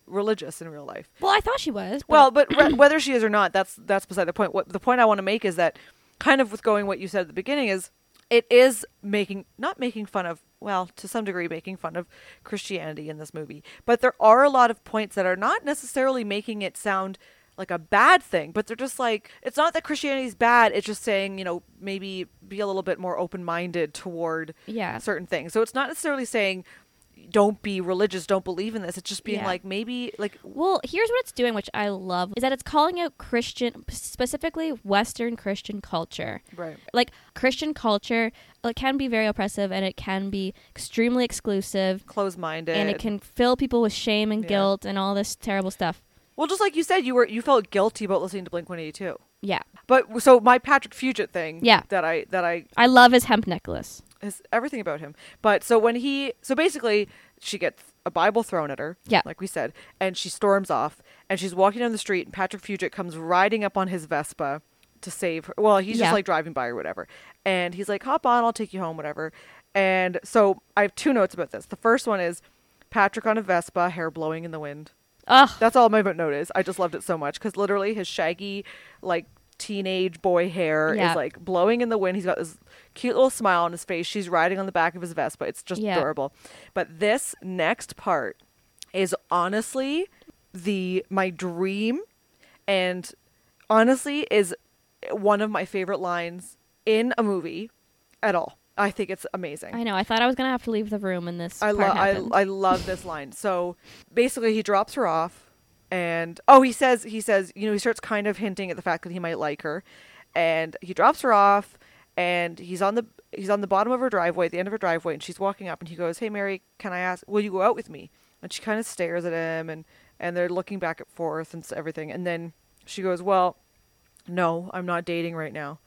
religious in real life." Well, I thought she was. but- Well, but re- whether she is or not, that's that's beside the point. What the point I want to make is that kind of with going what you said at the beginning is it is making not making fun of well to some degree making fun of Christianity in this movie, but there are a lot of points that are not necessarily making it sound like a bad thing, but they're just like it's not that Christianity's bad. It's just saying you know maybe be a little bit more open minded toward Yeah. certain things. So it's not necessarily saying don't be religious, don't believe in this. It's just being Yeah. like maybe like Well, here's what it's doing, which I love, is that it's calling out Christian, specifically Western Christian culture. right. Like Christian culture, it can be very oppressive and it can be extremely exclusive, close minded. and it can fill people with shame and Yeah. guilt and all this terrible stuff. well, just like you said, you were you felt guilty about listening to Blink One Eighty Two. Yeah, But so my Patrick Fugit thing, Yeah. that I that I I love his hemp necklace. Is everything about him. But so when he so basically she gets a Bible thrown at her, Yeah. like we said, and she storms off and she's walking down the street and Patrick Fugit comes riding up on his Vespa to save her. Well, he's Yeah. just like driving by or whatever. And he's like, "Hop on, I'll take you home, whatever." And so I have two notes about this. The first one is Patrick on a Vespa, hair blowing in the wind. Ugh, That's all my note is. I just loved it so much because literally his shaggy, like teenage boy hair Yeah. is like blowing in the wind. He's got this cute little smile on his face. She's riding on the back of his Vespa. It's just Yeah. adorable. But this next part is honestly the my dream, and honestly is one of my favorite lines in a movie at all. I think it's amazing. I know. I thought I was gonna have to leave the room in this I love I. I love this line. So basically he drops her off and oh he says he says, you know, he starts kind of hinting at the fact that he might like her and he drops her off and he's on the he's on the bottom of her driveway at the end of her driveway and she's walking up and he goes, "Hey Mary, can I ask will you go out with me?" And she kind of stares at him and and they're looking back and forth and everything and then she goes, "Well, no, I'm not dating right now."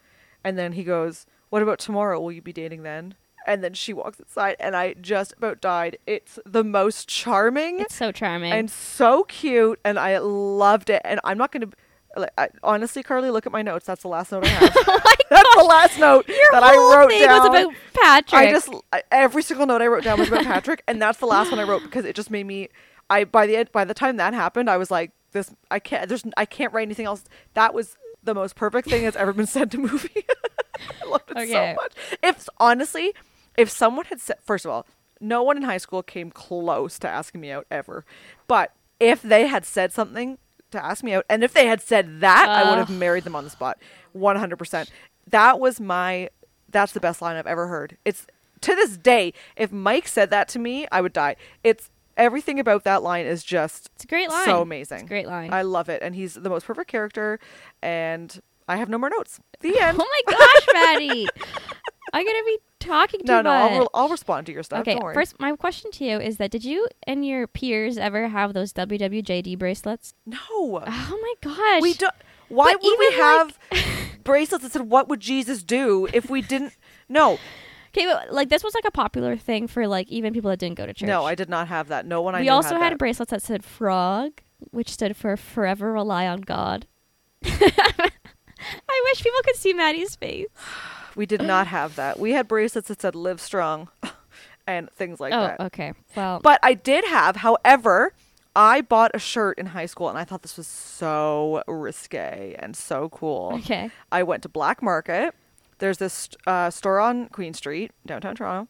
And then he goes, What about tomorrow? Will you be dating then? And then she walks inside, and I just about died. It's the most charming it's so charming. and so cute, and I loved it. And I'm not going to. Like, I, honestly, Carley, look at my notes. That's the last note I have. oh That's the last note Your that whole I wrote thing down. was about Patrick. I just I- every single note I wrote down was about Patrick, and that's the last one I wrote because it just made me. I by the end by the time that happened, I was like, this I can't. There's I can't write anything else. That was the most perfect thing that's ever been said to movie. I loved it Okay. so much. If honestly, if someone had said, first of all, no one in high school came close to asking me out ever, but if they had said something to ask me out, and if they had said that, I would have married them on the spot, one hundred percent. That was my. That's the best line I've ever heard. It's to this day. If Mike said that to me, I would die. It's everything about that line is just it's a great line. so amazing. It's a great line. I love it, and he's the most perfect character. And I have no more notes. The oh end. oh my gosh, Maddie! I'm gonna be talking too no, no, much. I'll, re- I'll respond to your stuff. okay, first, my question to you is that did you and your peers ever have those WWJD bracelets? no, Oh my gosh! we don't. Why But would we have bracelets that said "What would Jesus do" if we didn't? No, Okay, but like this was like a popular thing for like even people that didn't go to church. no, I did not have that. No one I we also had, had bracelets that said frog, which stood for forever rely on God. I wish people could see Maddie's face. We did not have that. We had bracelets that said "Live Strong," and things like oh, that. okay. Well, But I did have, however, I bought a shirt in high school and I thought this was so risque and so cool. okay. I went to Black Market. There's this uh, store on Queen Street, downtown Toronto,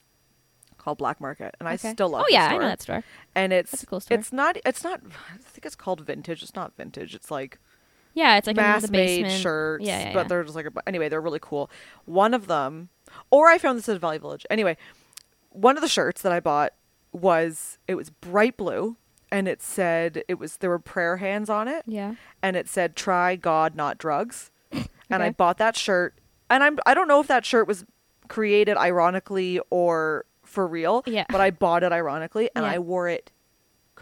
called Black Market, and I still love. Oh yeah, I know that store. And it's cool store. it's not it's not. I think it's called vintage. It's not vintage. It's like Yeah, it's like mass-made basement. shirts, Yeah, yeah, but yeah. they're just like a, anyway, they're really cool. One of them, or I found this at Value Village. Anyway, one of the shirts that I bought was it was bright blue, and it said it was there were prayer hands on it, yeah. and it said "Try God, not drugs." And I bought that shirt, and I'm I don't know if that shirt was created ironically or for real, Yeah. but I bought it ironically, and Yeah. I wore it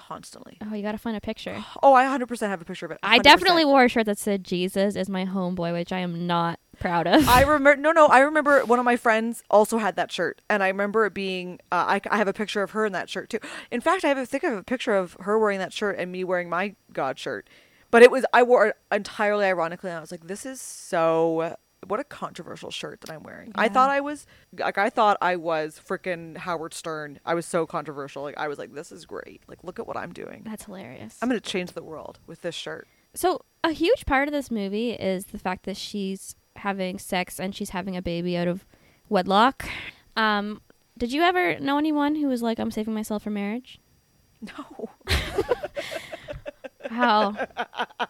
constantly. Oh, you gotta find a picture. Oh, I 100% have a picture of it. I 100%. definitely wore a shirt that said Jesus is my homeboy, which I am not proud of. I remember no no I remember one of my friends also had that shirt and I remember it being uh, I, I have a picture of her in that shirt too. In fact, I have a think I have a picture of her wearing that shirt and me wearing my God shirt. But it was I wore it entirely ironically and I was like this is so what a controversial shirt that I'm wearing. I thought I was like I thought I was freaking Howard Stern. I was so controversial. Like I was like this is great. Like look at what I'm doing. That's hilarious. I'm going to change the world with this shirt. So a huge part of this movie is the fact that she's having sex and she's having a baby out of wedlock. Um, did you ever know anyone who was like, "I'm saving myself for marriage"? No. How?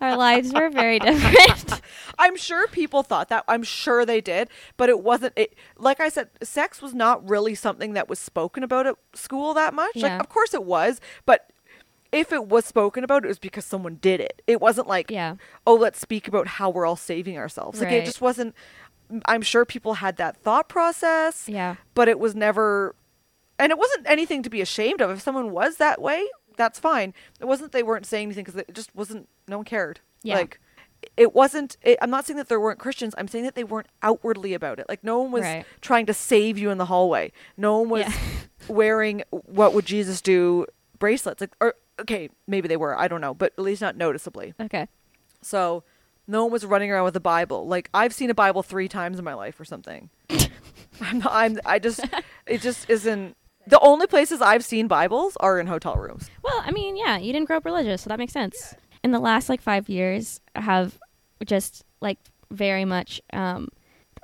Our lives were very different. I'm sure people thought that. I'm sure they did, but it wasn't. It like I said, sex was not really something that was spoken about at school that much. Yeah. Like, of course it was, but if it was spoken about, it was because someone did it. It wasn't like, Yeah. oh, let's speak about how we're all saving ourselves. Like Right. it just wasn't. I'm sure people had that thought process, yeah. but it was never, and it wasn't anything to be ashamed of. If someone was that way, that's fine. It wasn't they weren't saying anything because it just wasn't. No one cared. Yeah. Like it wasn't. It, I'm not saying that there weren't Christians. I'm saying that they weren't outwardly about it. Like no one was Right. trying to save you in the hallway. No one was Yeah. wearing what would Jesus do bracelets. Like or okay, maybe they were. I don't know, but at least not noticeably. Okay. So no one was running around with a Bible. Like I've seen a Bible three times in my life or something. I'm, not, I'm I just it just isn't. The only places I've seen Bibles are in hotel rooms. Well, I mean, yeah, you didn't grow up religious, so that makes sense. In the last like five years, I have just like very much um,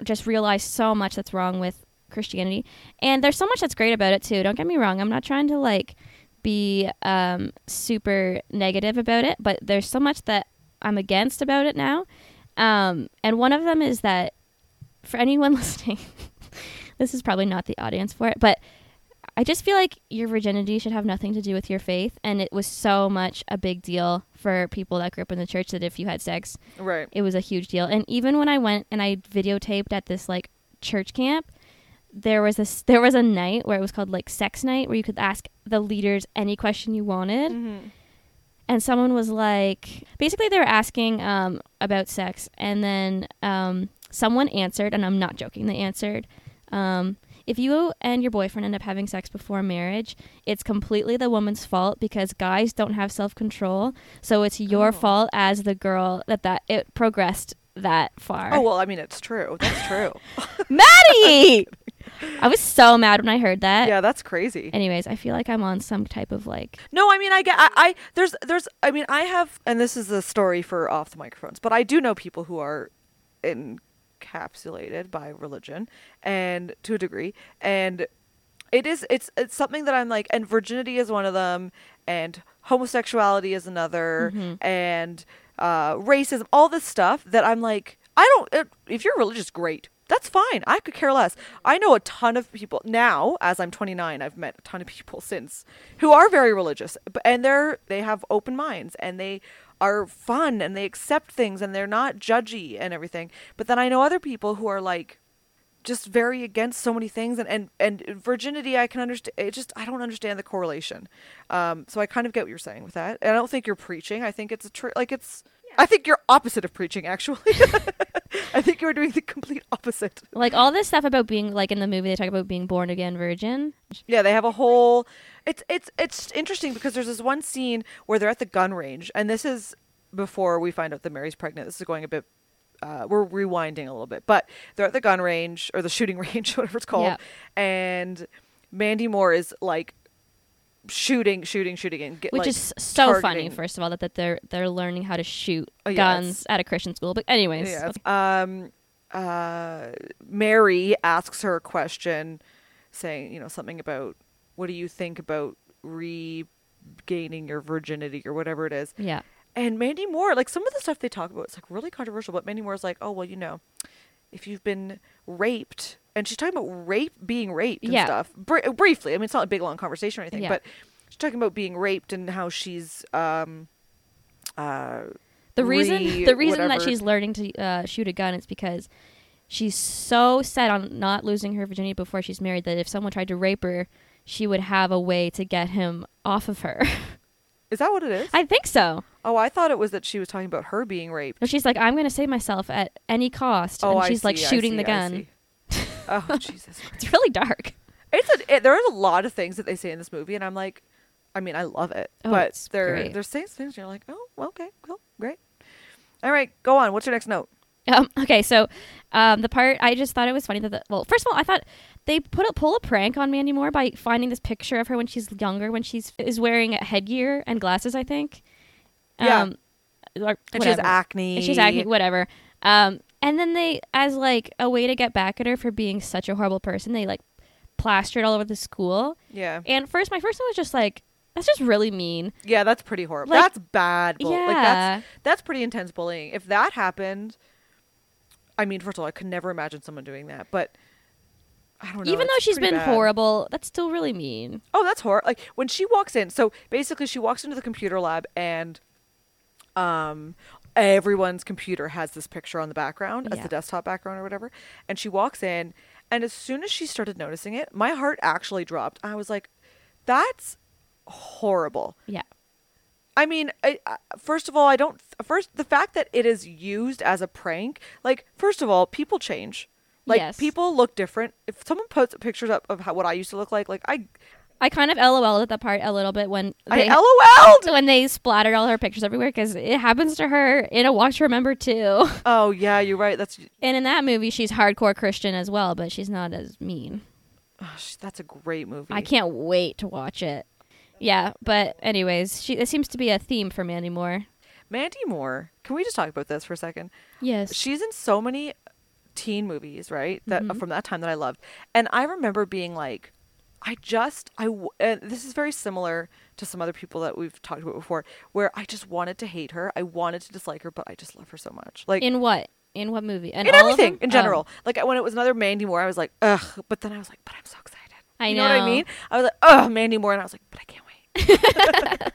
just realized so much that's wrong with Christianity, and there's so much that's great about it too. Don't get me wrong; I'm not trying to like be um, super negative about it, but there's so much that I'm against about it now. Um, and one of them is that for anyone listening, this is probably not the audience for it, but I just feel like your virginity should have nothing to do with your faith. And it was so much a big deal for people that grew up in the church that if you had sex, Right. it was a huge deal. And even when I went and I videotaped at this like church camp, there was this there was a night where it was called like sex night where you could ask the leaders any question you wanted Mm-hmm. and someone was like basically they were asking um, about sex and then um, someone answered and i'm not joking they answered um, if you and your boyfriend end up having sex before marriage it's completely the woman's fault because guys don't have self-control so it's your Oh. fault as the girl that that it progressed that far Oh well, I mean it's true. That's true. maddie i was so mad when i heard that yeah, that's crazy. anyways i feel like i'm on some type of like No, I mean I get I, I there's there's I mean I have and this is a story for off the microphones, but I do know people who are encapsulated by religion and to a degree. And it is it's it's something that I'm like and virginity is one of them and homosexuality is another Mhm. and uh racism all this stuff that I'm like I don't if you're religious great. That's fine. I could care less. I know a ton of people now as I'm 29 I've met a ton of people since who are very religious and they're they have open minds and they are fun and they accept things and they're not judgy and everything. But then I know other people who are like just very against so many things and and, and virginity i can understand it just i don't understand the correlation. Um so i kind of get what you're saying with that. And i don't think you're preaching. I think it's a tr- like it's i think you're opposite of preaching actually. I think you're doing the complete opposite. Like all this stuff about being like in the movie they talk about being born again virgin. Yeah they have a whole it's it's it's interesting because there's this one scene where they're at the gun range and this is before we find out that mary's pregnant this is going a bit uh, we're rewinding a little bit, but they're at the gun range or the shooting range, whatever it's called, Yeah. and Mandy Moore is like shooting, shooting, shooting, and get, which like, is so funny first of all that, that they're they're learning how to shoot Oh, yeah, guns at a christian school but anyways Yeah. Um. Uh. Mary asks her a question, saying, you know, something about what do you think about regaining your virginity or whatever it is. yeah And Mandy Moore, like some of the stuff they talk about, it's like really controversial. But Mandy Moore's like, oh well, you know, if you've been raped, and she's talking about rape, being raped and Yeah. stuff. Br- briefly, I mean, it's not a big long conversation or anything, Yeah. but she's talking about being raped and how she's um, uh, the reason re- the reason that she's learning to uh, shoot a gun is because she's so set on not losing her virginity before she's married that if someone tried to rape her she would have a way to get him off of her is that what it is? i think so oh, I thought it was that she was talking about her being raped. so she's like i'm going to save myself at any cost Oh, and she's like see, I shooting see, the gun oh Jesus! Christ. it's really dark It's a, it, there is a lot of things that they say in this movie, and I'm like, I mean, I love it, Oh, but they're great. they're saying things, and you're like, oh, well, okay, cool, great. All right, go on. What's your next note? Um, okay, so um, the part I just thought it was funny that the, well, first of all, I thought they put a pull a prank on Mandy Moore by finding this picture of her when she's younger, when she's is wearing a headgear and glasses, I think. Yeah. Um, or And she has acne. And she's acne, whatever. Um, and then they, as like a way to get back at her for being such a horrible person, they like plastered all over the school. Yeah. And first, my first one was just like, That's just really mean. Yeah, that's pretty horrible. Like- that's bad. Bull- yeah. Like that's that's pretty intense bullying. If that happened, I mean, first of all, I could never imagine someone doing that. But I don't know. Even though she's been bad. horrible, that's still really mean. Oh, that's horrible. Like when she walks in. So basically, she walks into the computer lab and, um, everyone's computer has this picture on the background as Yeah. the desktop background or whatever. And she walks in, and as soon as she started noticing it, my heart actually dropped. I was like, "That's horrible." Yeah. I mean, I, I, first of all, I don't. First, the fact that it is used as a prank, like, first of all, people change. Like, Yes. people look different. If someone puts pictures up of how, what I used to look like, like I, I kind of LOL at that part a little bit when they, I LOL'd. when they splattered all her pictures everywhere because it happens to her in a to Remember too. Oh yeah, you're right. That's And in that movie, she's hardcore Christian as well, but she's not as mean. oh, that's a great movie. I can't wait to watch it. Yeah, but anyways, she it seems to be a theme for Mandy Moore. Mandy Moore. Can we just talk about this for a second? Yes. She's in so many teen movies, right? That Mhm. from that time that I loved, and I remember being like, I just I and this is very similar to some other people that we've talked about before, where I just wanted to hate her, I wanted to dislike her, but I just love her so much. Like in what? In what movie? And in all of everything in Oh. general. Like when it was another Mandy Moore, I was like, ugh. But then I was like, but I'm so excited. I you know. what I mean? I was like, ugh, Mandy Moore, and I was like, but I can't. I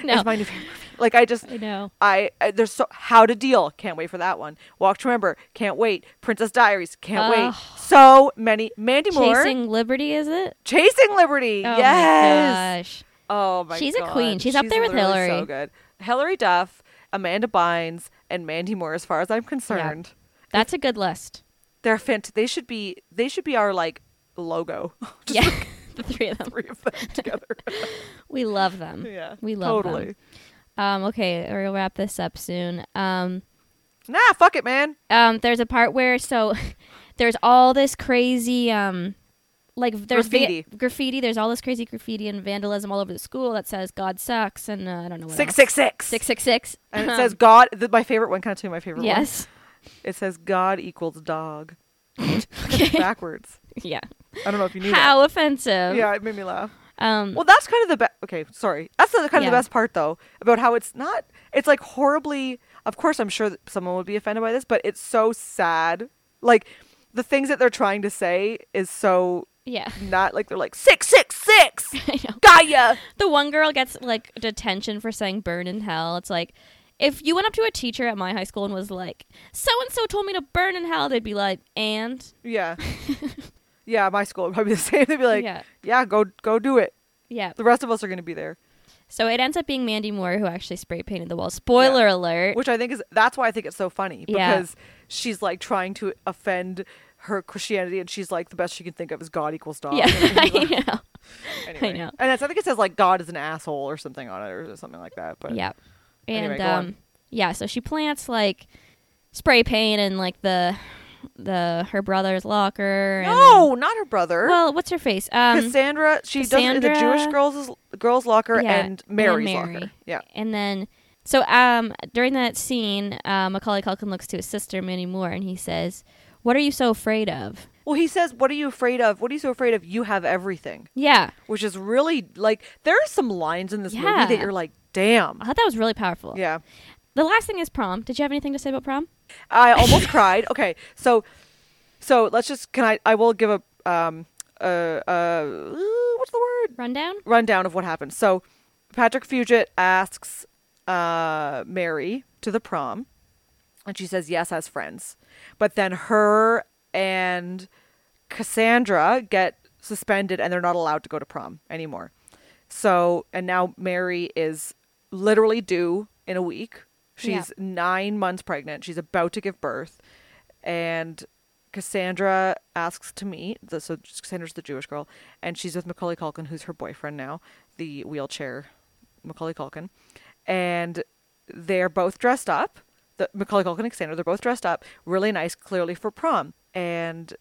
know. It's my new favorite movie. Like I just, I know. I, I there's so How to Deal. Can't wait for that one. Walk to Remember. Can't wait. Princess Diaries. Can't wait. So many. Mandy Moore. Chasing Liberty, is it? Chasing Liberty. Oh yes. my gosh. Oh my She's a queen. She's up there with Hilary. So good. Hilary Duff, Amanda Bynes, and Mandy Moore. As far as I'm concerned, That's a good list. they're fant- They should be. They should be our like logo. Just yeah. The three of them. three of them together. We love them. yeah. We love totally. them. Um, okay, we'll wrap this up soon. Um, Nah, fuck it, man. um, there's a part where so there's all this crazy um like there's va- Graffiti. graffiti there's all this crazy graffiti and vandalism all over the school that says god sucks and uh, i don't know what Six else. six six. 666 And it says God. The, my favorite one. Kind of two of my favorite. ones. yes It says God equals dog. okay Backwards. yeah I don't know if you knew how offensive. Yeah, it made me laugh. um Well, that's kind of the best. Okay, sorry. That's the kind of Yeah. the best part, though, about how it's not. It's like horribly. Of course, I'm sure that someone would be offended by this, but it's so sad. Like the things that they're trying to say is so yeah not like they're like six six six. Gaia. the one girl gets like detention for saying burn in hell it's like if you went up to a teacher at my high school and was like so and so told me to burn in hell they'd be like and Yeah. yeah, my school would probably be the same. They'd be like, yeah, yeah go go do it. yeah The rest of us are going to be there. So it ends up being Mandy Moore who actually spray painted the wall. Spoiler alert. Which I think is that's why I think it's so funny Yeah. because she's like trying to offend her Christianity and she's like the best she can think of is God equals dog. yeah, And I know. Anyway. know. And I think it says like God is an asshole or something on it or something like that. But Yeah. And Anyway, um yeah, so she plants like spray paint and like the the her brother's locker and no, not her brother. well, what's her face? Um Cassandra. She does it in the Jewish girls girls locker Yeah, and Mary's Mary. locker. Yeah. and then so um during that scene, uh, Macaulay Culkin looks to his sister Mandy Moore and he says, "What are you so afraid of?" Well, he says, "What are you afraid of? What are you so afraid of? You have everything." Yeah, Which is really like there are some lines in this movie that you're like, "Damn." I thought that was really powerful. Yeah. The last thing is prom. Did you have anything to say about prom? I almost cried. Okay, so so let's just can I I will give a um uh uh what's the word Rundown? rundown of what happened. So Patrick Fugit asks uh Mary to the prom, and she says yes as friends, but then her and Cassandra get suspended and they're not allowed to go to prom anymore. So and now Mary is literally due in a week. She's nine months pregnant. She's about to give birth, and Cassandra asks to meet. The, so Cassandra's the Jewish girl, and she's with Macaulay Culkin, who's her boyfriend now, the wheelchair Macaulay Culkin, and they're both dressed up. The Macaulay Culkin and Cassandra, they're both dressed up, really nice, clearly for prom. And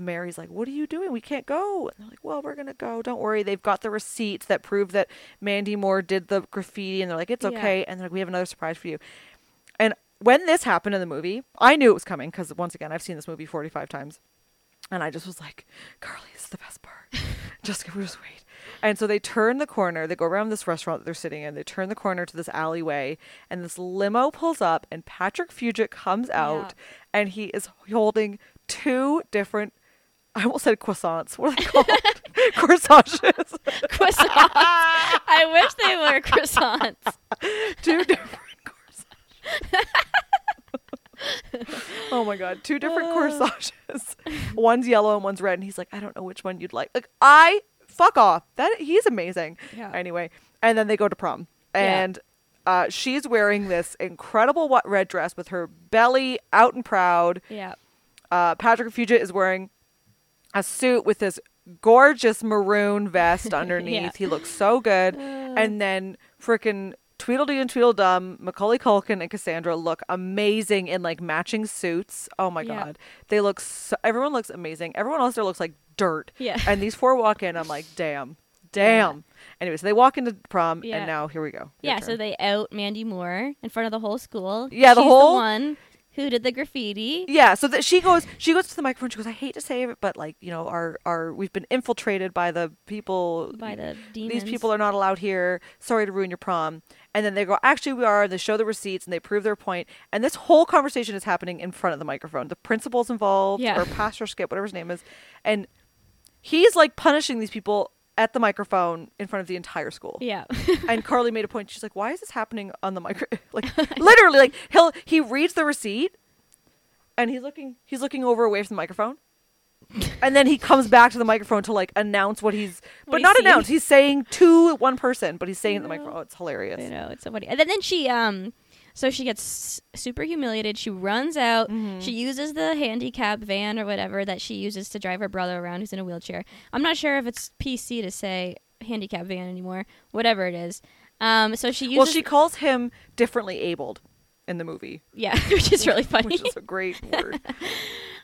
Mary's like, "What are you doing? We can't go." And they're like, "Well, we're gonna go. Don't worry. They've got the receipts that prove that Mandy Moore did the graffiti." And they're like, "It's Yeah. okay." And they're like, "We have another surprise for you." And when this happened in the movie, I knew it was coming because once again, I've seen this movie forty-five times, and I just was like, "Carley, this is the best part. Jessica, we'll just wait." And so they turn the corner, they go around this restaurant that they're sitting in, they turn the corner to this alleyway, and this limo pulls up, and Patrick Fugit comes out, and he is holding two different, I almost said croissants. What are they called? Corsages. croissants. I wish they were croissants. two different corsages. oh my god, two different corsages. one's yellow and one's red, and he's like, I don't know which one you'd like. Like I fuck off. That he's amazing. Yeah. Anyway, and then they go to prom, Yeah. and uh, she's wearing this incredible red dress with her belly out and proud. Yeah. Uh, Patrick Fugit is wearing a suit with this gorgeous maroon vest underneath. He looks so good. Uh. and then freaking Tweedledee and Tweedledum, Macaulay Culkin and Cassandra look amazing in like matching suits. Oh my Yeah. god, they look. So, everyone looks amazing. Everyone else there looks like dirt. Yeah. And these four walk in. I'm like, damn, damn. Anyway, so they walk into prom, Yeah. and now here we go. Your Yeah, so they out Mandy Moore in front of the whole school. Yeah, the She's whole- one who did the graffiti. Yeah, so that she goes, she goes to the microphone. She goes, "I hate to say it, but like you know, our our we've been infiltrated by the people. By the demons. These people are not allowed here. Sorry to ruin your prom." And then they go, "Actually, we are." And They show the receipts and they prove their point. And this whole conversation is happening in front of the microphone. The principal's involved, Yeah. or Pastor Skip, whatever his name is, and he's like punishing these people at the microphone in front of the entire school Yeah. and Carley made a point. She's like, "Why is this happening on the micro? Like, literally, like he'll he reads the receipt, and he's looking he's looking over away from the microphone, and then he comes back to the microphone to like announce what he's, but he's not announce. He's saying to one person, but he's saying it in the microphone. Oh, it's hilarious. I know it's so funny. And then, then she um, so she gets super humiliated. She runs out. Mm-hmm. She uses the handicap van or whatever that she uses to drive her brother around, who's in a wheelchair. I'm not sure if it's PC to say handicap van anymore. Whatever it is. Um, so she uses well, she calls him differently abled in the movie, yeah, which is really funny. which is a great word.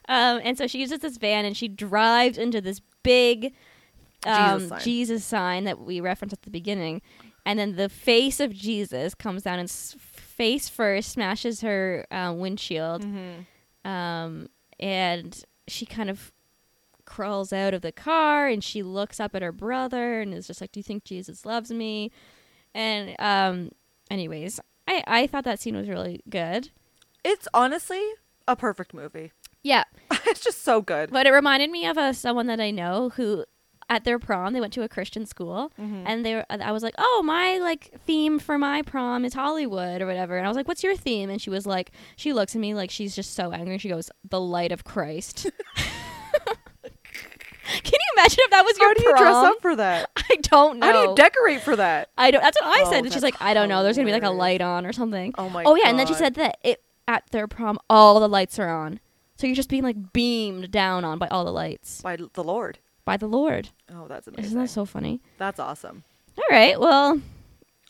Um, and so she uses this van and she drives into this big um, Jesus sign. Jesus sign that we referenced at the beginning. And then the face of Jesus comes down and s- face first smashes her uh, windshield. Mm-hmm. Um, and she kind of crawls out of the car and she looks up at her brother and is just like, Do you think Jesus loves me? And, um, anyways, I, I thought that scene was really good. It's honestly a perfect movie. Yeah. it's just so good. But it reminded me of uh, someone that I know who, at their prom, they went to a Christian school, Mm-hmm. and they were, I was like, "Oh, my like theme for my prom is Hollywood or whatever," and I was like, "What's your theme?" And she was like, she looks at me like she's just so angry. She goes, "The light of Christ." Can you imagine if that was your How do you prom? dress up for that? I don't know. How do you decorate for that? I don't. That's what I Oh, said. And she's like, I don't know. There's gonna be like a light on or something. Oh my Oh yeah, and then she said that it at their prom all the lights are on, so you're just being like beamed down on by all the lights By the Lord. By the Lord. Oh, that's amazing. Isn't that so funny? That's awesome. All right, well,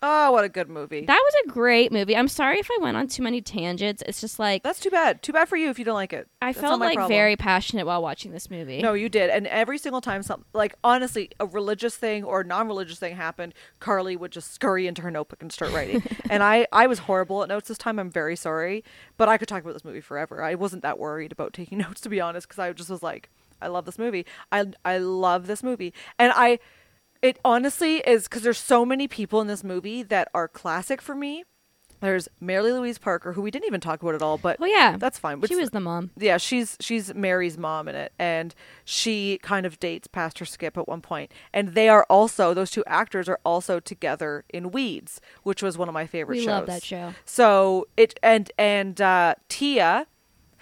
Oh, what a good movie. that was a great movie. I'm sorry if I went on too many tangents. It's just like That's too bad. Too bad for you if you don't like it. I That's felt like problem. very passionate while watching this movie. No, you did. And every single time some like honestly, a religious thing or non-religious thing happened, Carley would just scurry into her notebook and start writing. and I I was horrible at notes this time. I'm very sorry, but I could talk about this movie forever. I wasn't that worried about taking notes to be honest cuz I just was like, I love this movie. I I love this movie. And I it honestly is cuz there's so many people in this movie that are classic for me. There's Mary Louise Parker, who we didn't even talk about at all, but Well, yeah, that's fine. she was the mom. yeah, she's she's Mary's mom in it, and she kind of dates Pastor Skip at one point, and they are also those two actors are also together in Weeds, which was one of my favorite We shows. love that show. So it and and uh, Tia,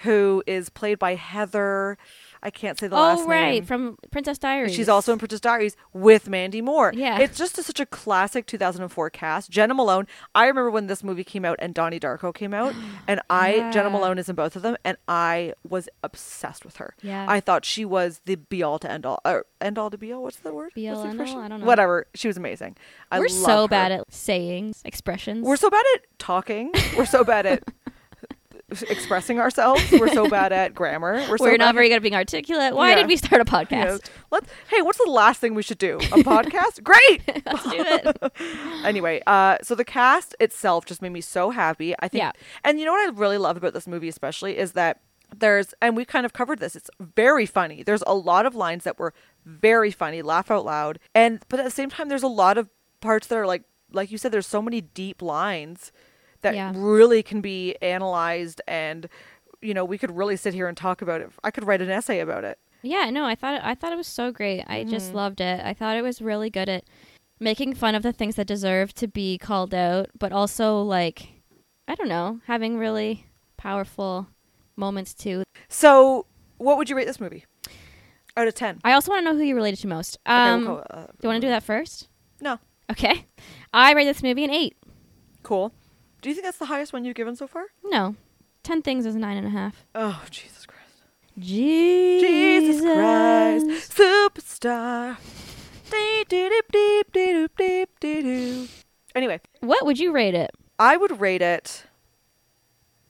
who is played by Heather, I can't say the oh, last Oh right, name. from Princess Diaries. She's also in Princess Diaries with Mandy Moore. Yeah. It's just a, such a classic 2004 cast. Jena Malone. I remember when this movie came out and Donnie Darko came out, and I Jena Malone is in both of them, and I was obsessed with her. Yeah. I thought she was the be all to end all, or end all to be all. What's the word? Be all end all? I don't know. Whatever. She was amazing. I We're so her. bad at sayings, expressions. We're so bad at talking. We're so bad at expressing ourselves. We're so bad at grammar. We're, so We're not very good at being articulate. Why Yeah. did we start a podcast? Yes. Let's. Hey, what's the last thing we should do? A podcast? Great. Let's do it. anyway, uh, so the cast itself just made me so happy. I think, Yeah. and you know what I really love about this movie, especially, is that there's and we kind of covered this. It's very funny. There's a lot of lines that were very funny, laugh out loud. And but at the same time there's a lot of parts that are like like you said there's so many deep lines that Yeah. really can be analyzed and you know, we could really sit here and talk about it. I could write an essay about it. Yeah, no, I thought I thought it was so great. I Mm-hmm. just loved it. I thought it was really good at making fun of the things that deserve to be called out, but also like I don't know, having really powerful moments too. So, what would you rate this movie? Out of 10. I also want to know who you related to most. Okay, Um, we'll go, uh, do you want to do that first? No. Okay. I rate this movie an eight. Cool. Do you think that's the highest one you've given so far? No, ten things is nine and a half. Oh, Jesus Christ. Jesus, Jesus Christ, superstar. Anyway, What would you rate it? I would rate it.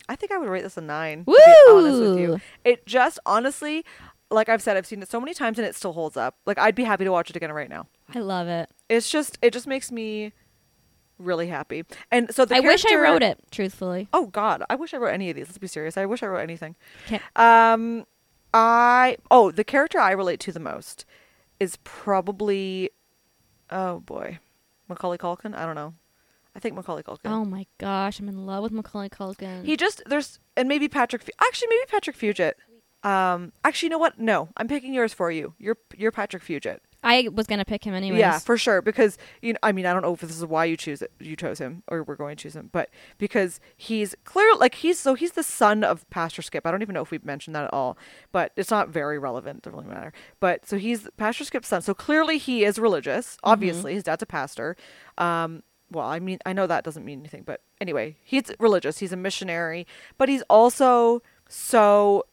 I think I would rate this a nine. To be honest with you, Woo! it just honestly, like I've said, I've seen it so many times and it still holds up. Like I'd be happy to watch it again right now. I love it. It's just, it just makes me really happy. And so the I wish I wrote it. Truthfully. Oh God, I wish I wrote any of these. Let's be serious. I wish I wrote anything. Um, I oh the character I relate to the most is probably oh boy, Macaulay Culkin. I don't know. I think Macaulay Culkin. Oh my gosh, I'm in love with Macaulay Culkin. He just there's and maybe Patrick. Actually, maybe Patrick Fugit. Um, actually, you know what? No, I'm picking yours for you. You're you're Patrick Fugit. I was gonna pick him anyways. Yeah, for sure. Because you know, I mean, I don't know if this is why you choose it. You chose him, or we're going to choose him, but because he's clear, like he's so he's the son of Pastor Skip. I don't even know if we've mentioned that at all, but it's not very relevant. It Doesn't really matter. But so he's Pastor Skip's son. So clearly he is religious. Obviously, his dad's a pastor. Um, well, I mean, I know that doesn't mean anything, but anyway, he's religious. He's a missionary, but he's also so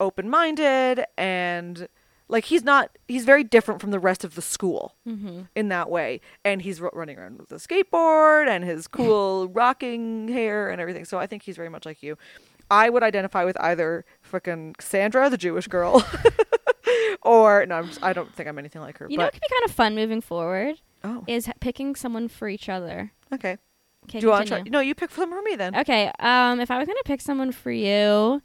open-minded and like he's not he's very different from the rest of the school Mm-hmm. in that way and he's ru- running around with a skateboard and his cool rocking hair and everything so i think he's very much like you i would identify with either fucking sandra the jewish girl or no I'm just, i don't think i'm anything like her You know, it but could be kind of fun moving forward. oh Is picking someone for each other. okay Okay, do you want to try no you pick some for me then Okay. Um, if I was gonna pick someone for you,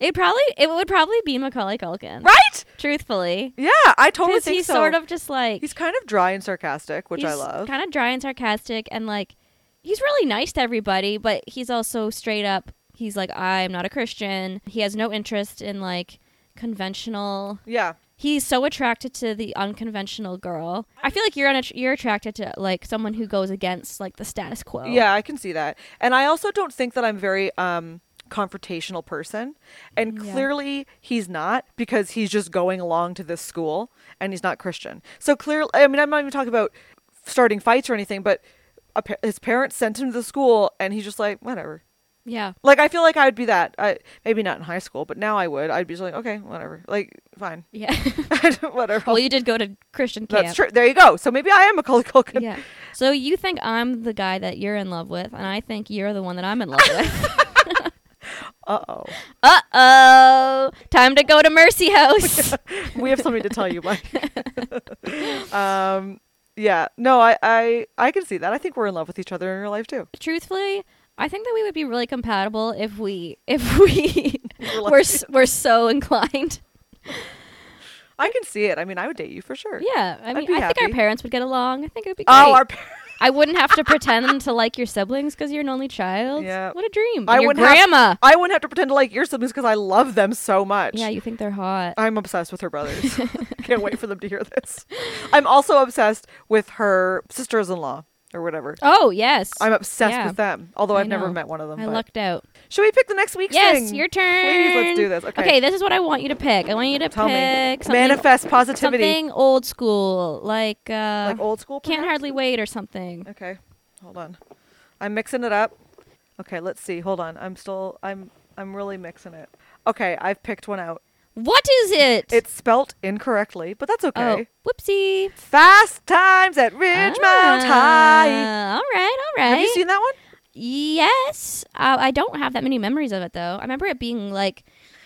it probably it would probably be Macaulay Culkin. right Truthfully, yeah i totally think he's so sort of just like he's kind of dry and sarcastic which i love Kind of dry and sarcastic, and like he's really nice to everybody, but he's also straight up. He's like, I'm not a Christian. He has no interest in like conventional. yeah He's so attracted to the unconventional girl. I feel like you're on you're attracted to like someone who goes against like the status quo. Yeah, I can see that. And I also don't think that I'm very um confrontational person. And Yeah. clearly he's not because he's just going along to this school and he's not Christian. So clearly I mean I'm not even talking about starting fights or anything, but a pa- his parents sent him to the school and he's just like whatever. Yeah. Like I feel like I would be that. I maybe not in high school, but now I would. I'd be just like okay, whatever. Like fine. Yeah. whatever. well, you did go to Christian camp. That's true. There you go. So maybe I am Macaulay Culkin. Yeah. So you think I'm the guy that you're in love with, and I think you're the one that I'm in love with. Uh-oh. uh oh. Time to go to Mercy House. we have something to tell you, Mike. um, yeah, no, I, I, I can see that. I think we're in love with each other in real life too. Truthfully, I think that we would be really compatible if we if we We're were so inclined. I can see it. I mean, I would date you for sure. Yeah. I mean, I think our parents would get along. I think it would be great. Oh, our par- I wouldn't have to pretend to like your siblings because you're an only child. Yeah. What a dream. I your wouldn't have- grandma. I wouldn't have to pretend to like your siblings because I love them so much. yeah, you think they're hot. I'm obsessed with her brothers. Can't wait for them to hear this. I'm also obsessed with her sisters-in-law or whatever. Oh yes. I'm obsessed Yeah. with them. Although I I've never met one of them. I but- lucked out. Should we pick the next week's Yes, thing? your turn. Please, let's do this. Okay. Okay, this is what I want you to pick. I want you to Tell pick something, Manifest positivity. something old school, like uh, like old school. can't hardly wait or something. Okay, hold on. I'm mixing it up. Okay, let's see. Hold on. I'm still. I'm. I'm really mixing it. Okay, I've picked one out. What is it? It's spelt incorrectly, but that's okay. Oh, whoopsie. Fast Times at Ridgemont High. Ah, All right, all right. Have you seen that one? Yes. Uh, I don't have that many memories of it though. I remember it being like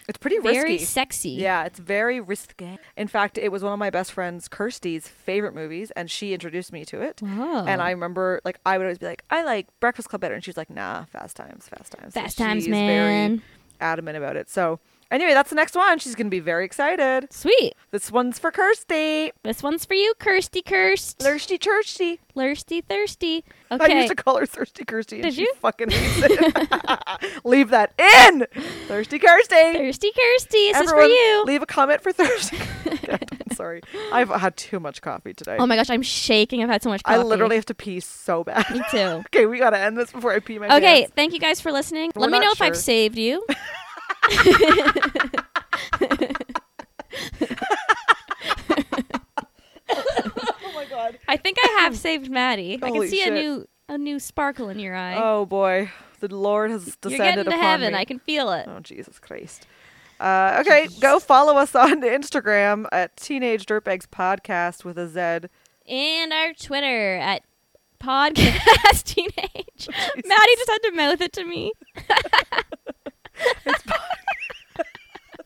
It's pretty very risky. sexy. Yeah, it's very risky. In fact, it was one of my best friend's Kirsty's favorite movies, and she introduced me to it. Whoa. And I remember, like, I would always be like, I like Breakfast Club better, and she's like, Nah, Fast Times, Fast Times. So Fast times, she's man. Very adamant about it. So anyway, that's the next one. She's gonna be very excited. Sweet. This one's for Kirsty. This one's for you, Kirsty Kirst. Thirsty Kirsty. Thirsty Thirsty. I Okay. used to call her Thirsty Kirsty, and Did she you? fucking hates it. leave that in. Thirsty Kirsty. Thirsty Kirsty. This is for you. leave a comment for Thirsty. God, I'm sorry, I've had too much coffee today. Oh my gosh, I'm shaking. I've had so much coffee. I literally have to pee so bad. Me too. okay, we gotta end this before I pee my face. Okay, pants. thank you guys for listening. We're Let me not know if I've sure. saved you. Oh my god. I think I have saved Maddie. I can see a new a new sparkle in your eye. Oh boy, the Lord has You're descended getting to upon heaven. me. I can feel it. Oh Jesus Christ. Uh, okay, go follow us on Instagram at Teenage Dirtbags Podcast with a Z. And our Twitter at podcast teenage. Maddie just had to mouth it to me.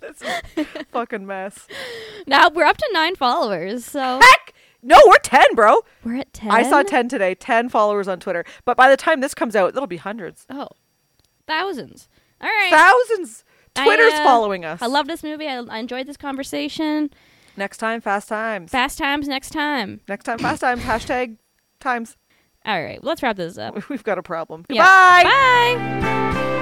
Is a fucking mess. Now we're up to nine followers, so Heck, no, we're ten, bro. we're at ten. I saw ten today. Ten followers on Twitter. But by the time this comes out, it'll be hundreds, Oh, thousands. All right. thousands. I, Twitter's uh, following us. I love this movie. I, I enjoyed this conversation. Next time, fast times. Fast times next time. Next time, fast times. Hashtag times. All right, let's wrap this up. We've got a problem. Yeah. Goodbye. Bye.